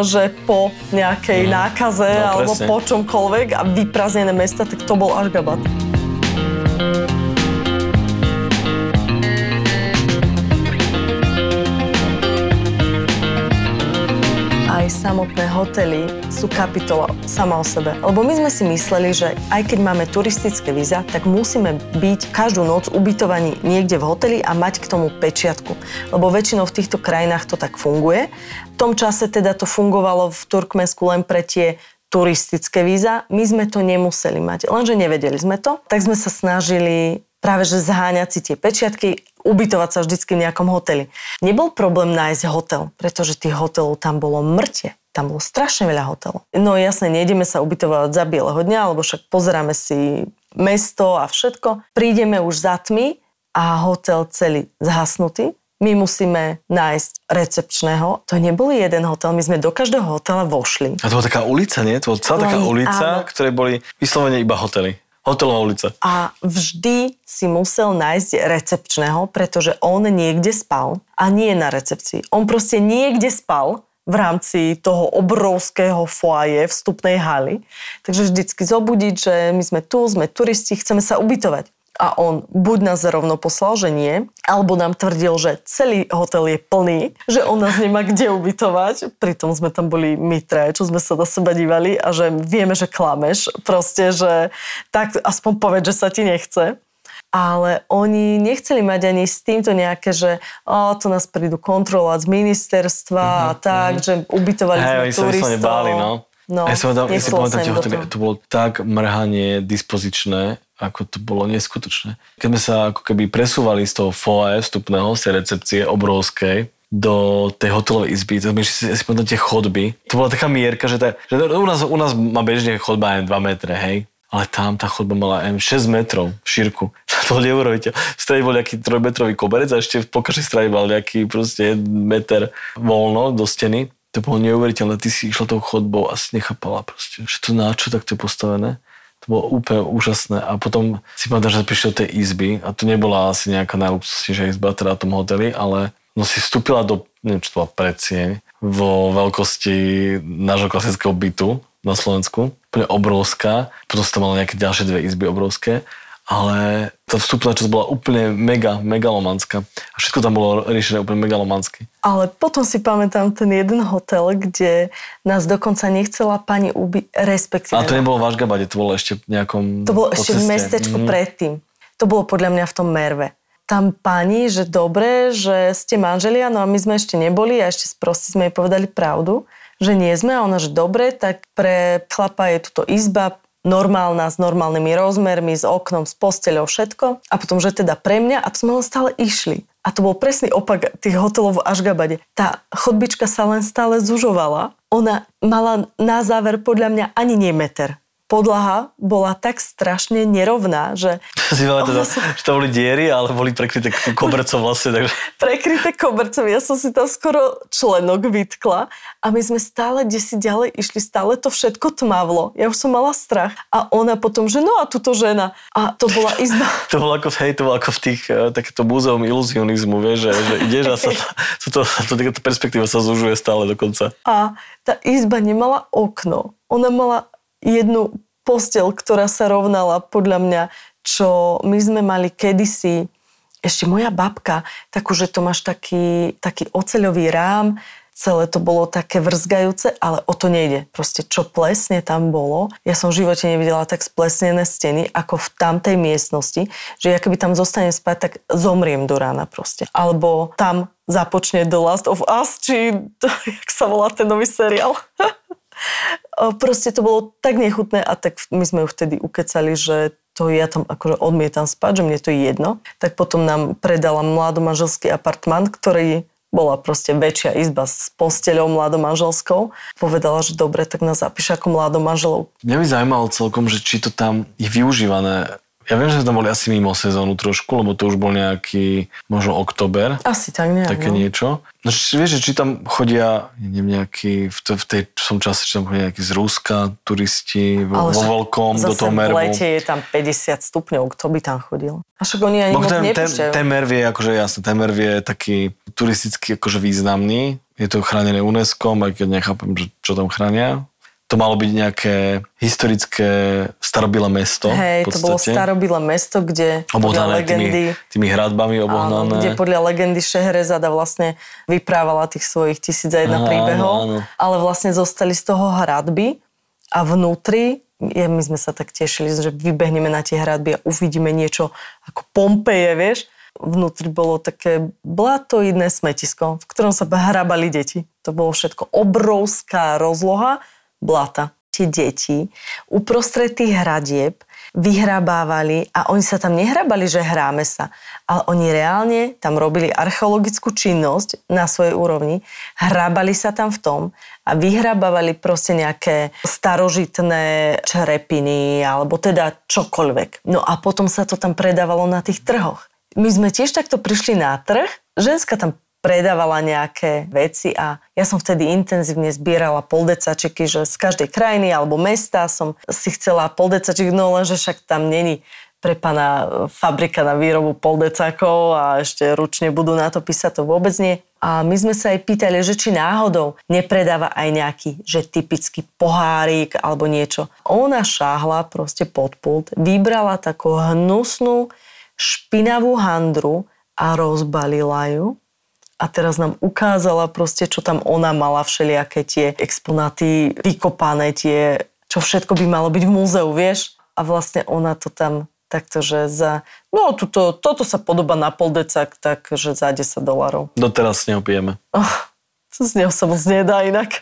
že po nejakej mm. nákaze no, alebo po čomkoľvek a vyprázdnené mesta, tak to bol Ašgabat. Samotné hotely sú kapitola sama o sebe. Lebo my sme si mysleli, že aj keď máme turistické víza, tak musíme byť každú noc ubytovaní niekde v hoteli a mať k tomu pečiatku. Lebo väčšinou v týchto krajinách to tak funguje. V tom čase teda to fungovalo v Turkmensku len pre tie turistické víza. My sme to nemuseli mať, lenže nevedeli sme to. Tak sme sa snažili práve že zháňať si tie pečiatky, ubytovať sa vždycky v nejakom hoteli. Nebol problém nájsť hotel, pretože tých hotelov tam bolo mŕte. Tam bolo strašne veľa hotelov. No jasne, nejdeme sa ubytovať za bieleho dňa, lebo však pozeráme si mesto a všetko. Prídeme už za tmy a hotel celý zhasnutý. My musíme nájsť recepčného. To nebol jeden hotel, my sme do každého hotela vošli. A to bola taká ulica, nie? To bola celá taká ulica, áno. ktoré boli vyslovene iba hotely. Hotelová ulica. A vždy si musel nájsť recepčného, pretože on niekde spal a nie na recepcii. On proste niekde spal v rámci toho obrovského foaje vstupnej haly. Takže vždycky zobudiť, že my sme tu, sme turisti, chceme sa ubytovať a on buď nás rovno poslal, že nie, alebo nám tvrdil, že celý hotel je plný, že on nás nemá kde ubytovať. Pritom sme tam boli my traje, čo sme sa na seba dívali a že vieme, že klameš. Proste, že tak aspoň povedz, že sa ti nechce. Ale oni nechceli mať ani s týmto nejaké, že o, to nás prídu kontrolovať z ministerstva mm-hmm, a tak, mm-hmm. že ubytovali hey, sme turistov. báli, no. No, ja, som tam, ja si pamätám, to, to bolo tak mrhanie dispozičné, ako to bolo neskutočné. Keď sme sa ako keby presúvali z toho foaje vstupného, z tej recepcie obrovskej, do tej hotelovej izby, to si, si povedal tie chodby. To bola taká mierka, že, tá, že u, nás, u nás má bežne chodba aj 2 metre, hej. Ale tam tá chodba mala aj 6 metrov v šírku. (laughs) To neurovíte. V strede bol nejaký trojmetrový koberec a ešte po každej strane mal nejaký proste meter voľno do steny. To bolo neuveriteľné. Ty si išla tou chodbou a si nechápala proste, že to na čo takto je postavené. To bolo úplne úžasné. A potom si pamätám, že prišiel do tej izby a to nebola asi nejaká najluxusnejšia izba teda tom hoteli, ale no si vstúpila do, neviem, čo to bola predsieň, vo veľkosti nášho klasického bytu na Slovensku. Úplne obrovská. Potom si tam mala nejaké ďalšie dve izby obrovské ale tá vstupná časť bola úplne mega, megalomanská. A všetko tam bolo riešené úplne megalomansky. Ale potom si pamätám ten jeden hotel, kde nás dokonca nechcela pani ubi, respektíve... A to nebolo v Ašgabade, to bolo ešte v nejakom... To bolo ešte v mestečku mm. predtým. To bolo podľa mňa v tom Merve. Tam pani, že dobre, že ste manželia, no a my sme ešte neboli a ešte proste sme jej povedali pravdu, že nie sme a ona, že dobre, tak pre chlapa je tuto izba, normálna, s normálnymi rozmermi, s oknom, s posteľou, všetko. A potom, že teda pre mňa, a to sme len stále išli. A to bol presný opak tých hotelov v Ašgabade. Tá chodbička sa len stále zužovala. Ona mala na záver podľa mňa ani nie meter podlaha bola tak strašne nerovná, že... (laughs) Si teda, sa... že to boli diery, ale boli prekryté kobercov vlastne. Takže... (laughs) Prekryté kobercov. Ja som si tam skoro členok vytkla a my sme stále, kde si ďalej išli, stále to všetko tmavlo. Ja už som mala strach. A ona potom, že no a túto žena. A to bola (laughs) izba. to bolo ako, hej, to bolo ako v tých, uh, takéto múzeum iluzionizmu, vieš, že, že ideš a sa, sa to, to, to, perspektíva sa zužuje stále dokonca. A tá izba nemala okno. Ona mala jednu postel, ktorá sa rovnala podľa mňa, čo my sme mali kedysi, ešte moja babka, takú, že to máš taký, taký oceľový rám, celé to bolo také vrzgajúce, ale o to nejde. Proste čo plesne tam bolo, ja som v živote nevidela tak splesnené steny, ako v tamtej miestnosti, že ja keby tam zostanem spať, tak zomriem do rána proste. Alebo tam započne The Last of Us, či to, (laughs) jak sa volá ten nový seriál. (laughs) proste to bolo tak nechutné a tak my sme ju vtedy ukecali, že to ja tam akože odmietam spať, že mne to je jedno. Tak potom nám predala mladomanželský apartman, ktorý bola proste väčšia izba s posteľou mladomanželskou. Povedala, že dobre, tak nás zapíš ako mladomanželov. Mňa by zaujímalo celkom, že či to tam je využívané ja viem, že tam boli asi mimo sezónu trošku, lebo to už bol nejaký, možno oktober. Asi tak nejak, Také no. niečo. No či, vieš, či tam chodia, neviem, nejaký, v, v tej som čase, či tam chodia nejakí z Ruska, turisti, vo, vo veľkom, do toho mervu. v lete je tam 50 stupňov, kto by tam chodil? A však oni ani moc ten, ten, nepúšťajú. ten merv je, akože jasne, ten merv je taký turisticky akože významný. Je to chránené UNESCO, aj keď nechápem, že čo tam chránia to malo byť nejaké historické starobilé mesto. Hej, to bolo starobilé mesto, kde obohnané legendy, tými, tými hradbami obohnané. Áno, kde podľa legendy Šehrezada vlastne vyprávala tých svojich tisíc a jedna príbehov. Áno. Ale vlastne zostali z toho hradby a vnútri je, my sme sa tak tešili, že vybehneme na tie hradby a uvidíme niečo ako Pompeje, vieš. Vnútri bolo také blatoidné smetisko, v ktorom sa hrabali deti. To bolo všetko obrovská rozloha blata. Tie deti uprostred tých hradieb vyhrabávali a oni sa tam nehrabali, že hráme sa, ale oni reálne tam robili archeologickú činnosť na svojej úrovni, hrabali sa tam v tom a vyhrabávali proste nejaké starožitné črepiny alebo teda čokoľvek. No a potom sa to tam predávalo na tých trhoch. My sme tiež takto prišli na trh, ženská tam predávala nejaké veci a ja som vtedy intenzívne zbierala poldecačiky, že z každej krajiny alebo mesta som si chcela poldecačik, no lenže však tam není pre pana fabrika na výrobu poldecakov a ešte ručne budú na to písať, to vôbec nie. A my sme sa aj pýtali, že či náhodou nepredáva aj nejaký, že typický pohárik alebo niečo. Ona šáhla proste pod pult, vybrala takú hnusnú, špinavú handru a rozbalila ju a teraz nám ukázala proste, čo tam ona mala, všelijaké tie exponáty vykopané, tie, čo všetko by malo byť v múzeu, vieš? A vlastne ona to tam takto, že za, no tuto, toto sa podoba na pol decak, takže za 10 dolarov. Doteraz s neho pijeme. Oh, z neho sa moc nedá inak.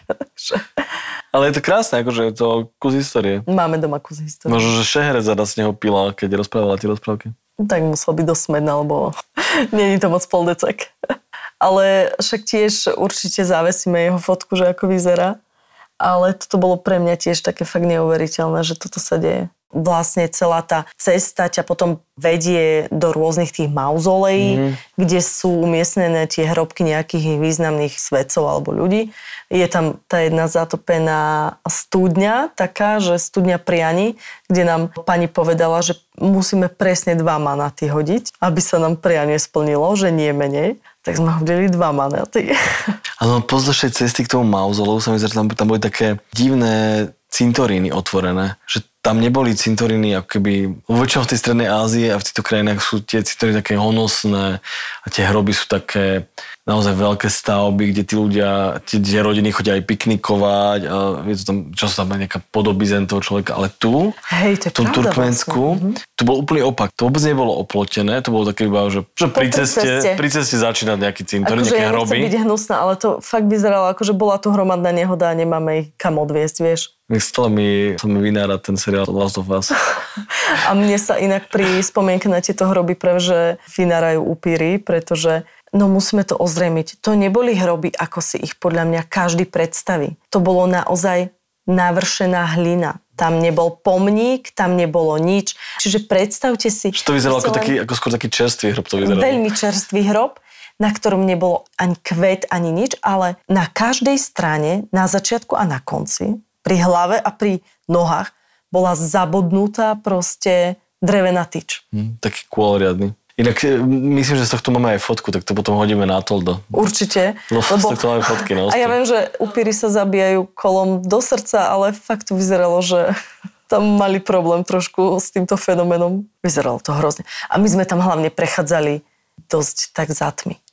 (laughs) Ale je to krásne, akože je to kus histórie. Máme doma kus histórie. Možno, že Šehrezada z neho pila, keď rozprávala tie rozprávky. Tak musel byť dosť smedná, lebo (laughs) není to moc poldecek ale však tiež určite závesíme jeho fotku, že ako vyzerá. Ale toto bolo pre mňa tiež také fakt neuveriteľné, že toto sa deje vlastne celá tá cesta ťa potom vedie do rôznych tých mauzolejí, mm. kde sú umiestnené tie hrobky nejakých významných svedcov alebo ľudí. Je tam tá jedna zatopená studňa, taká, že studňa priani, kde nám pani povedala, že musíme presne dva manaty hodiť, aby sa nám prianie splnilo, že nie menej. Tak sme hodili dva manaty. Áno, pozdĺž cesty k tomu mauzoleu sa mi zdá, tam, tam boli také divné cintoríny otvorené. Že tam neboli cintoríny ako keby, väčšinou v tej strednej Ázie a v týchto krajinách sú tie cintoríny také honosné a tie hroby sú také naozaj veľké stavby, kde tí ľudia, tie, tie rodiny chodia aj piknikovať a je to tam, často tam nejaká podobizen toho človeka, ale tu, Hej, to v tom Turkmensku, vlastne. to bol úplný opak. To vôbec nebolo oplotené, to bolo také iba, že, že pri, ceste, ceste. pri ceste začína nejaký cintorín, akože nejaké ja hroby. byť hnusná, ale to fakt vyzeralo ako, že bola tu hromadná nehoda a nemáme ich kam odviesť, vieš. Stále mi, sa mi vynára ten seriál Last of Us. A mne sa inak pri spomienke na tieto hroby práve, že vynárajú upíry, pretože No musíme to ozrejmiť. To neboli hroby, ako si ich podľa mňa každý predstaví. To bolo naozaj navršená hlina. Tam nebol pomník, tam nebolo nič. Čiže predstavte si... Čo to vyzeralo ako, taký, ako skôr taký čerstvý hrob to vyzeralo. Veľmi čerstvý hrob, na ktorom nebolo ani kvet, ani nič, ale na každej strane, na začiatku a na konci, pri hlave a pri nohách, bola zabodnutá proste drevená tyč. Hm, taký kôl riadny. Inak e, myslím, že z tohto máme aj fotku, tak to potom hodíme na Toldo. Určite. No, lebo... z tohto máme fotky na (laughs) A ja viem, že upíry sa zabíjajú kolom do srdca, ale fakt to vyzeralo, že (laughs) tam mali problém trošku s týmto fenomenom. Vyzeralo to hrozne. A my sme tam hlavne prechádzali dosť tak za tmy.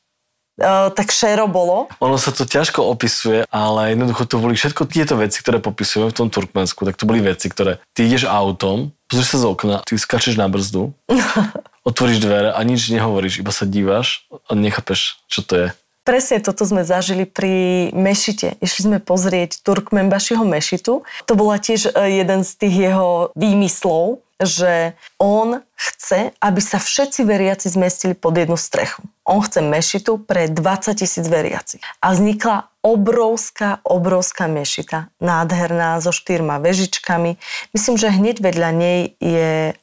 Uh, tak šero bolo. Ono sa to ťažko opisuje, ale jednoducho to boli všetko tieto veci, ktoré popisujeme v tom Turkmensku, tak to boli veci, ktoré ty ideš autom, pozrieš sa z okna, ty skačeš na brzdu, (laughs) otvoríš dvere a nič nehovoríš, iba sa díváš a nechápeš, čo to je. Presne toto sme zažili pri mešite. Išli sme pozrieť Turkmenbašiho mešitu. To bola tiež e, jeden z tých jeho výmyslov, že on chce, aby sa všetci veriaci zmestili pod jednu strechu. On chce mešitu pre 20 tisíc veriacich. A vznikla obrovská, obrovská mešita, nádherná, so štyrma vežičkami. Myslím, že hneď vedľa nej je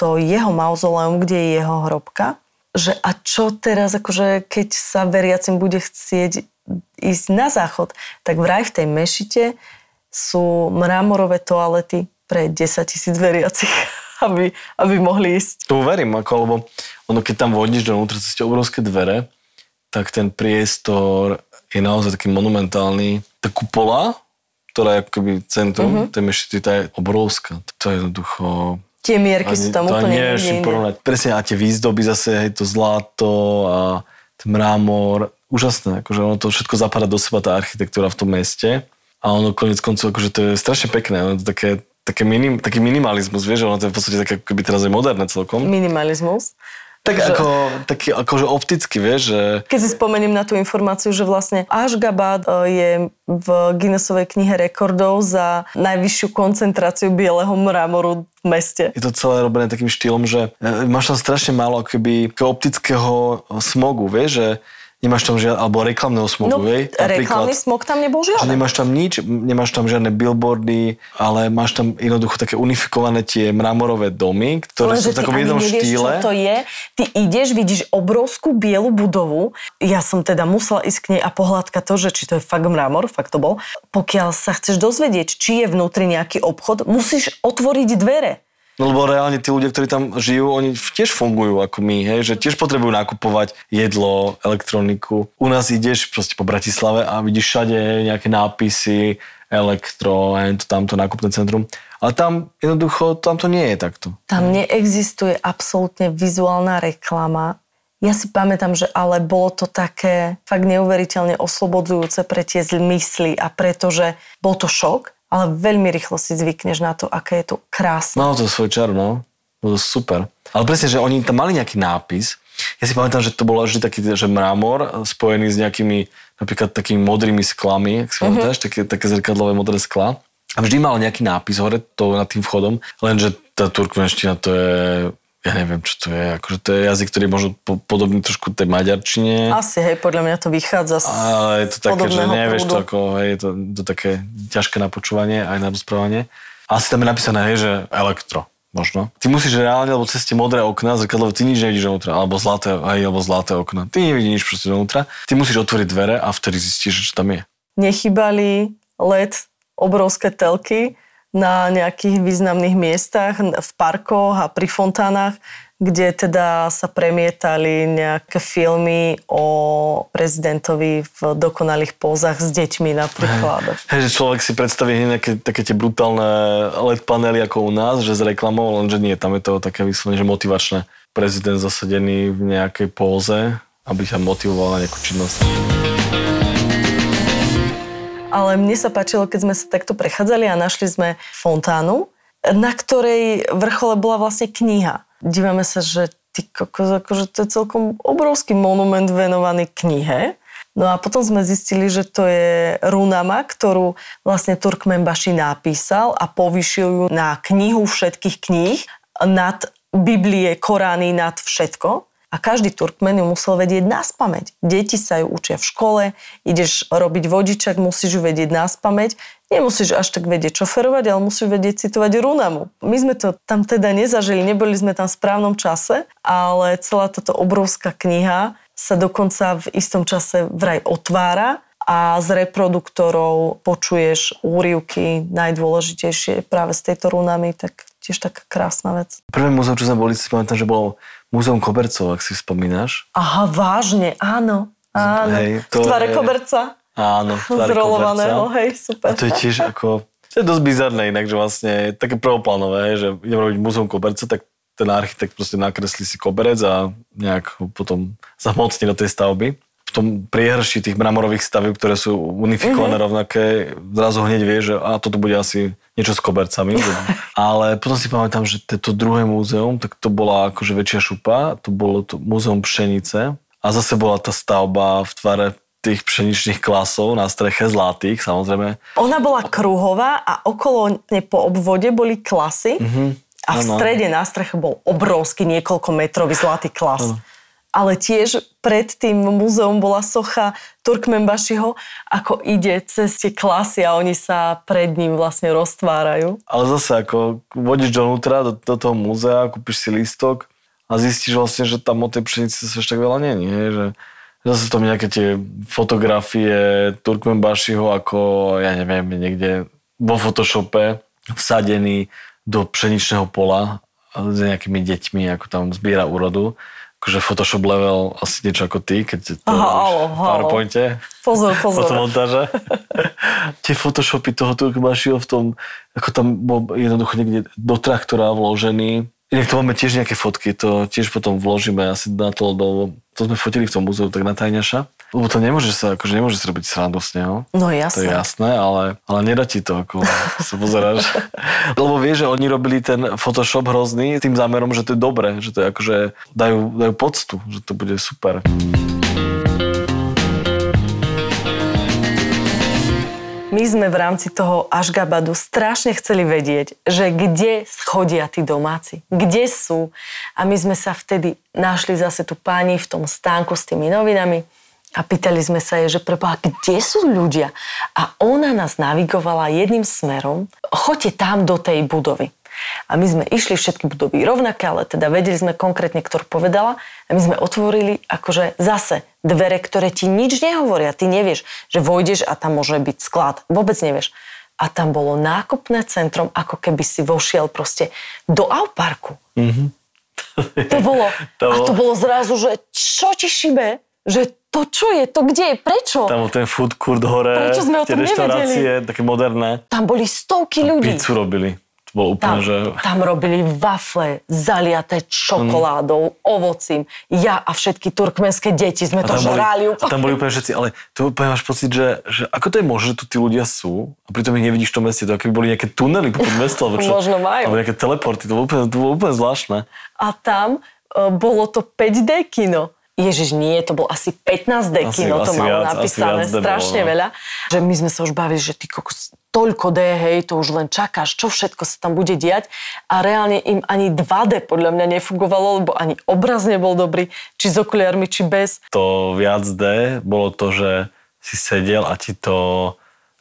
to jeho mauzoleum, kde je jeho hrobka že a čo teraz, akože keď sa veriacim bude chcieť ísť na záchod, tak vraj v tej mešite sú mramorové toalety pre 10 tisíc veriacich, (laughs) aby, aby mohli ísť. To verím, ako, lebo ono, keď tam vodíš dovnútra cez obrovské dvere, tak ten priestor je naozaj taký monumentálny. Tá kupola, ktorá je akoby centrum uh-huh. tej mešity, tá je obrovská. To je jednoducho tie mierky sú tam úplne nie, porovnať. Presne a tie výzdoby zase, hej, to zlato a ten mramor, úžasné, akože ono to všetko zapadá do seba, tá architektúra v tom meste a ono konec koncov, akože to je strašne pekné, ono to také, také minim, taký minimalizmus, vieš, ono to je v podstate také, keby teraz je moderné celkom. Minimalizmus. Tak že... ako, taký akože opticky, vieš, že... Keď si spomeniem na tú informáciu, že vlastne Ashgabat e, je v Guinnessovej knihe rekordov za najvyššiu koncentráciu bieleho mramoru v meste. Je to celé robené takým štýlom, že e, máš tam strašne málo akoby optického smogu, vieš, že nemáš tam žiadne, alebo reklamného smogu, no, hej? reklamný smog tam nebol žiadny. Že nemáš tam nič, nemáš tam žiadne billboardy, ale máš tam jednoducho také unifikované tie mramorové domy, ktoré Lenže sú v takom jednom nevieš, štýle. Čo to je. Ty ideš, vidíš obrovskú bielu budovu. Ja som teda musela ísť k nej a pohľadka to, že či to je fakt mramor, fakt to bol. Pokiaľ sa chceš dozvedieť, či je vnútri nejaký obchod, musíš otvoriť dvere. No lebo reálne tí ľudia, ktorí tam žijú, oni tiež fungujú ako my, hej, že tiež potrebujú nakupovať jedlo, elektroniku. U nás ideš proste po Bratislave a vidíš všade nejaké nápisy, elektro, hej, to tamto nákupné centrum. Ale tam jednoducho, tam to nie je takto. Tam neexistuje absolútne vizuálna reklama. Ja si pamätám, že ale bolo to také fakt neuveriteľne oslobodzujúce pre tie mysli a pretože bol to šok, ale veľmi rýchlo si zvykneš na to, aké je to krásne. Malo to svoj čar, no. Bolo to super. Ale presne, že oni tam mali nejaký nápis. Ja si pamätám, že to bolo vždy taký, že mramor spojený s nejakými napríklad takými modrými sklami, ak si mm-hmm. pamätáš, také, také zrkadlové modré skla. A vždy mal nejaký nápis hore to nad tým vchodom, lenže tá turkmenština to je ja neviem, čo to je. Akože to je jazyk, ktorý je možno po, podobný trošku tej maďarčine. Asi, hej, podľa mňa to vychádza z Ale je to také, že nevieš prúdu. to ako, hej, je to, to také ťažké na počúvanie, aj na rozprávanie. Asi tam je napísané, hej, že elektro možno. Ty musíš reálne, lebo cez tie modré okna, zrkadlo, ty nič nevidíš dovnútra, alebo zlaté, aj, alebo zlaté okna. Ty nevidíš nič proste dovnútra. Ty musíš otvoriť dvere a vtedy zistíš, čo tam je. Nechybali LED, obrovské telky, na nejakých významných miestach, v parkoch a pri fontánach, kde teda sa premietali nejaké filmy o prezidentovi v dokonalých pózach s deťmi napríklad. Hej, že človek si predstaví nejaké také tie brutálne LED panely ako u nás, že s reklamou, lenže nie, tam je to také vyslovene, že motivačné. Prezident zasadený v nejakej póze, aby sa motivoval na nejakú činnosť. Ale mne sa páčilo, keď sme sa takto prechádzali a našli sme fontánu, na ktorej vrchole bola vlastne kniha. Dívame sa, že ty kokos, akože to je celkom obrovský monument venovaný knihe. No a potom sme zistili, že to je runama, ktorú vlastne Turkmenbaši napísal a povyšil ju na knihu všetkých kníh nad Biblie, Korány, nad všetko a každý Turkmen ju musel vedieť na spameť. Deti sa ju učia v škole, ideš robiť vodičak, musíš ju vedieť na spameť. Nemusíš až tak vedieť šoferovať, ale musíš vedieť citovať runamu. My sme to tam teda nezažili, neboli sme tam v správnom čase, ale celá táto obrovská kniha sa dokonca v istom čase vraj otvára a z reproduktorov počuješ úrivky najdôležitejšie práve z tejto runami, tak tiež taká krásna vec. Prvé múzeum, čo sme boli, si pamätám, že bolo Múzeum kobercov, ak si spomínaš. Aha, vážne, áno. Áno, hej, to v tvare je... koberca. Áno, v tvare Zrolovaného, hej, super. A to je tiež ako, to je dosť bizarné inak, že vlastne je také prvoplánové, že idem robiť múzeum koberca, tak ten architekt proste nakreslí si koberec a nejak ho potom zamocní do tej stavby. V tom priehrši tých mramorových stavieb, ktoré sú unifikované mm-hmm. rovnaké, zrazu hneď vie, že a toto bude asi niečo s kobercami. Ale potom si pamätám, že to druhé múzeum, tak to bola akože väčšia šupa, to bolo to múzeum pšenice a zase bola tá stavba v tvare tých pšeničných klasov na streche zlatých, samozrejme. Ona bola kruhová a okolo ne po obvode boli klasy mm-hmm. a v strede na streche bol obrovský niekoľko metrový zlatý klas. Ano. Ale tiež pred tým múzeum bola socha Turkmenbašiho, ako ide cez tie klasy a oni sa pred ním vlastne roztvárajú. Ale zase ako vodíš donútra do, do toho múzea, kúpiš si lístok a zistíš vlastne, že tam o tej pšenici sa ešte tak veľa není. Že Zase tam nejaké tie fotografie Turkmenbašiho ako, ja neviem, niekde vo Photoshope vsadený do pšeničného pola s nejakými deťmi, ako tam zbiera úrodu. Akože Photoshop level asi niečo ako ty, keď to Aha, alo, v PowerPointe. Pozor, (laughs) pozor. montáže. (laughs) tie Photoshopy toho Turkmenbašiho v tom, ako tam bol jednoducho niekde do traktora vložený Inak to máme tiež nejaké fotky, to tiež potom vložíme asi na to, do, to sme fotili v tom múzeu, tak na tajňaša. Lebo to nemôže sa, akože nemôže sa robiť srandu z neho. No jasné. To je jasné, ale, ale nedá ti to, ako (laughs) sa pozeráš. Lebo vieš, že oni robili ten Photoshop hrozný tým zámerom, že to je dobré, že to je akože dajú, dajú poctu, že to bude super. My sme v rámci toho Ašgabadu strašne chceli vedieť, že kde chodia tí domáci, kde sú. A my sme sa vtedy našli zase tu páni v tom stánku s tými novinami a pýtali sme sa jej, že preboha, kde sú ľudia? A ona nás navigovala jedným smerom, choďte tam do tej budovy. A my sme išli všetky budovy rovnaké, ale teda vedeli sme konkrétne, ktorú povedala. A my sme otvorili akože zase dvere, ktoré ti nič nehovoria. Ty nevieš, že vojdeš a tam môže byť sklad. Vôbec nevieš. A tam bolo nákupné centrum, ako keby si vošiel proste do Auparku. Mm-hmm. To bolo, to bolo... A to bolo zrazu, že čo ti šibe? Že to čo je, to kde je, prečo? Tam bol ten food court hore, prečo sme o tom tie reštaurácie, také moderné. Tam boli stovky ľudí. Pizzu robili. To bolo úplne, tam, že... Tam robili wafle zaliaté čokoládou, mm. ovocím. Ja a všetky turkmenské deti sme to žrali úplne. A tam boli úplne všetci, ale tu úplne máš pocit, že, že ako to je možné, že tu tí ľudia sú a pritom ich nevidíš v tom meste. To ako by boli nejaké tunely pod mesto, alebo čo? Možno majú. Alebo nejaké teleporty, to bolo úplne, to bolo úplne zvláštne. A tam uh, bolo to 5D kino. Ježiš, nie, to bol asi 15 dekino, to malo viac, napísané, strašne bolo. No. veľa. Že my sme sa už bavili, že ty kokos, toľko D, hej, to už len čakáš, čo všetko sa tam bude diať. A reálne im ani 2D podľa mňa nefungovalo, lebo ani obraz nebol dobrý, či s okuliarmi, či bez. To viac D bolo to, že si sedel a ti to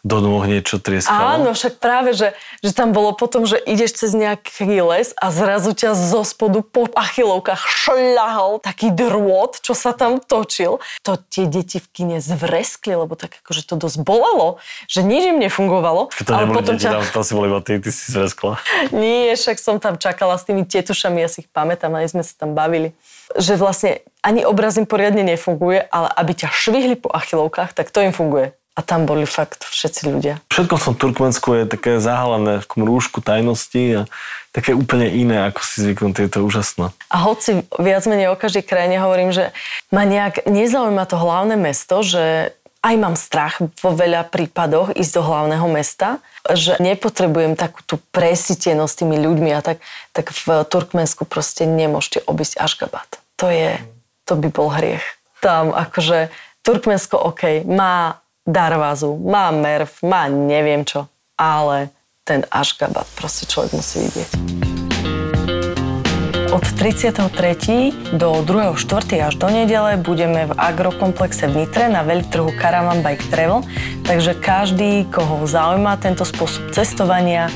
do nôh niečo trieskalo. Áno, však práve, že, že tam bolo potom, že ideš cez nejaký les a zrazu ťa zo spodu po achilovkách šľahal taký drôt, čo sa tam točil. To tie deti v kine zvreskli, lebo tak akože to dosť bolelo, že nič im nefungovalo. To ale potom deti, ťa... tam, tam si boli iba ty, ty si zvreskla. (laughs) Nie, však som tam čakala s tými tietušami, ja si ich pamätám, aj sme sa tam bavili. Že vlastne ani obraz im poriadne nefunguje, ale aby ťa švihli po achilovkách, tak to im funguje. A tam boli fakt všetci ľudia. Všetko v tom Turkmensku je také zahalené v takom rúšku tajnosti a také úplne iné, ako si zvyknutý, je to úžasné. A hoci viac menej o každej krajine hovorím, že ma nejak nezaujíma to hlavné mesto, že aj mám strach vo veľa prípadoch ísť do hlavného mesta, že nepotrebujem takú tú presítenosť tými ľuďmi a tak, tak v Turkmensku proste nemôžete obísť Ašgabat. To je, to by bol hriech. Tam akože Turkmensko OK, má Darvazu, má Merv, má neviem čo, ale ten Ašgabat proste človek musí vidieť. Od 33. do 2. 4. až do nedele budeme v agrokomplexe v Nitre na veľtrhu Caravan Bike Travel, takže každý, koho zaujíma tento spôsob cestovania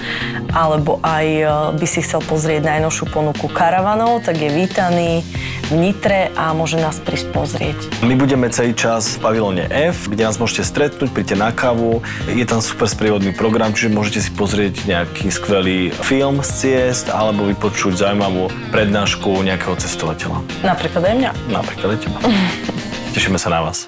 alebo aj e, by si chcel pozrieť najnovšiu ponuku karavanov, tak je vítaný v Nitre a môže nás prísť pozrieť. My budeme celý čas v pavilóne F, kde nás môžete stretnúť, príďte na kávu. Je tam super sprievodný program, čiže môžete si pozrieť nejaký skvelý film z ciest alebo vypočuť zaujímavú prednášku nejakého cestovateľa. Napríklad aj mňa. Napríklad aj teba. (laughs) Tešíme sa na vás.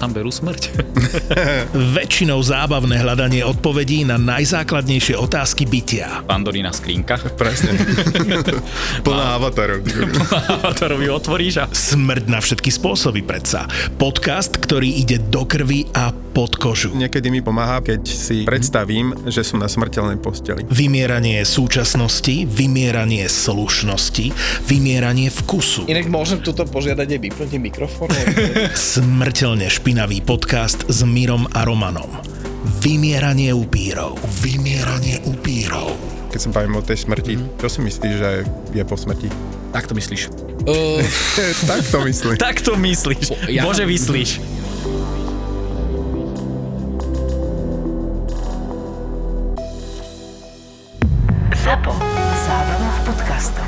tam berú smrť? (laughs) Väčšinou zábavné hľadanie odpovedí na najzákladnejšie otázky bytia. Pandorína skrinka. Presne. (laughs) Plná avatarov. robí otvoríš a... Smrť na všetky spôsoby predsa. Podcast, ktorý ide do krvi a pod kožu. Niekedy mi pomáha, keď si predstavím, že som na smrteľnej posteli. Vymieranie súčasnosti, vymieranie slušnosti, vymieranie vkusu. Inak môžem tuto požiadať aj vypnúť mikrofón? (laughs) Smrteľne špinavý podcast s Mirom a Romanom. Vymieranie upírov. Vymieranie upírov. Keď som bavím o tej smrti, čo si myslíš, že je po smrti? Tak to myslíš. Uh, tak to myslím. Tak to myslíš. Ja- Bože, myslíš. ZAPO. Zábrná v podcastov.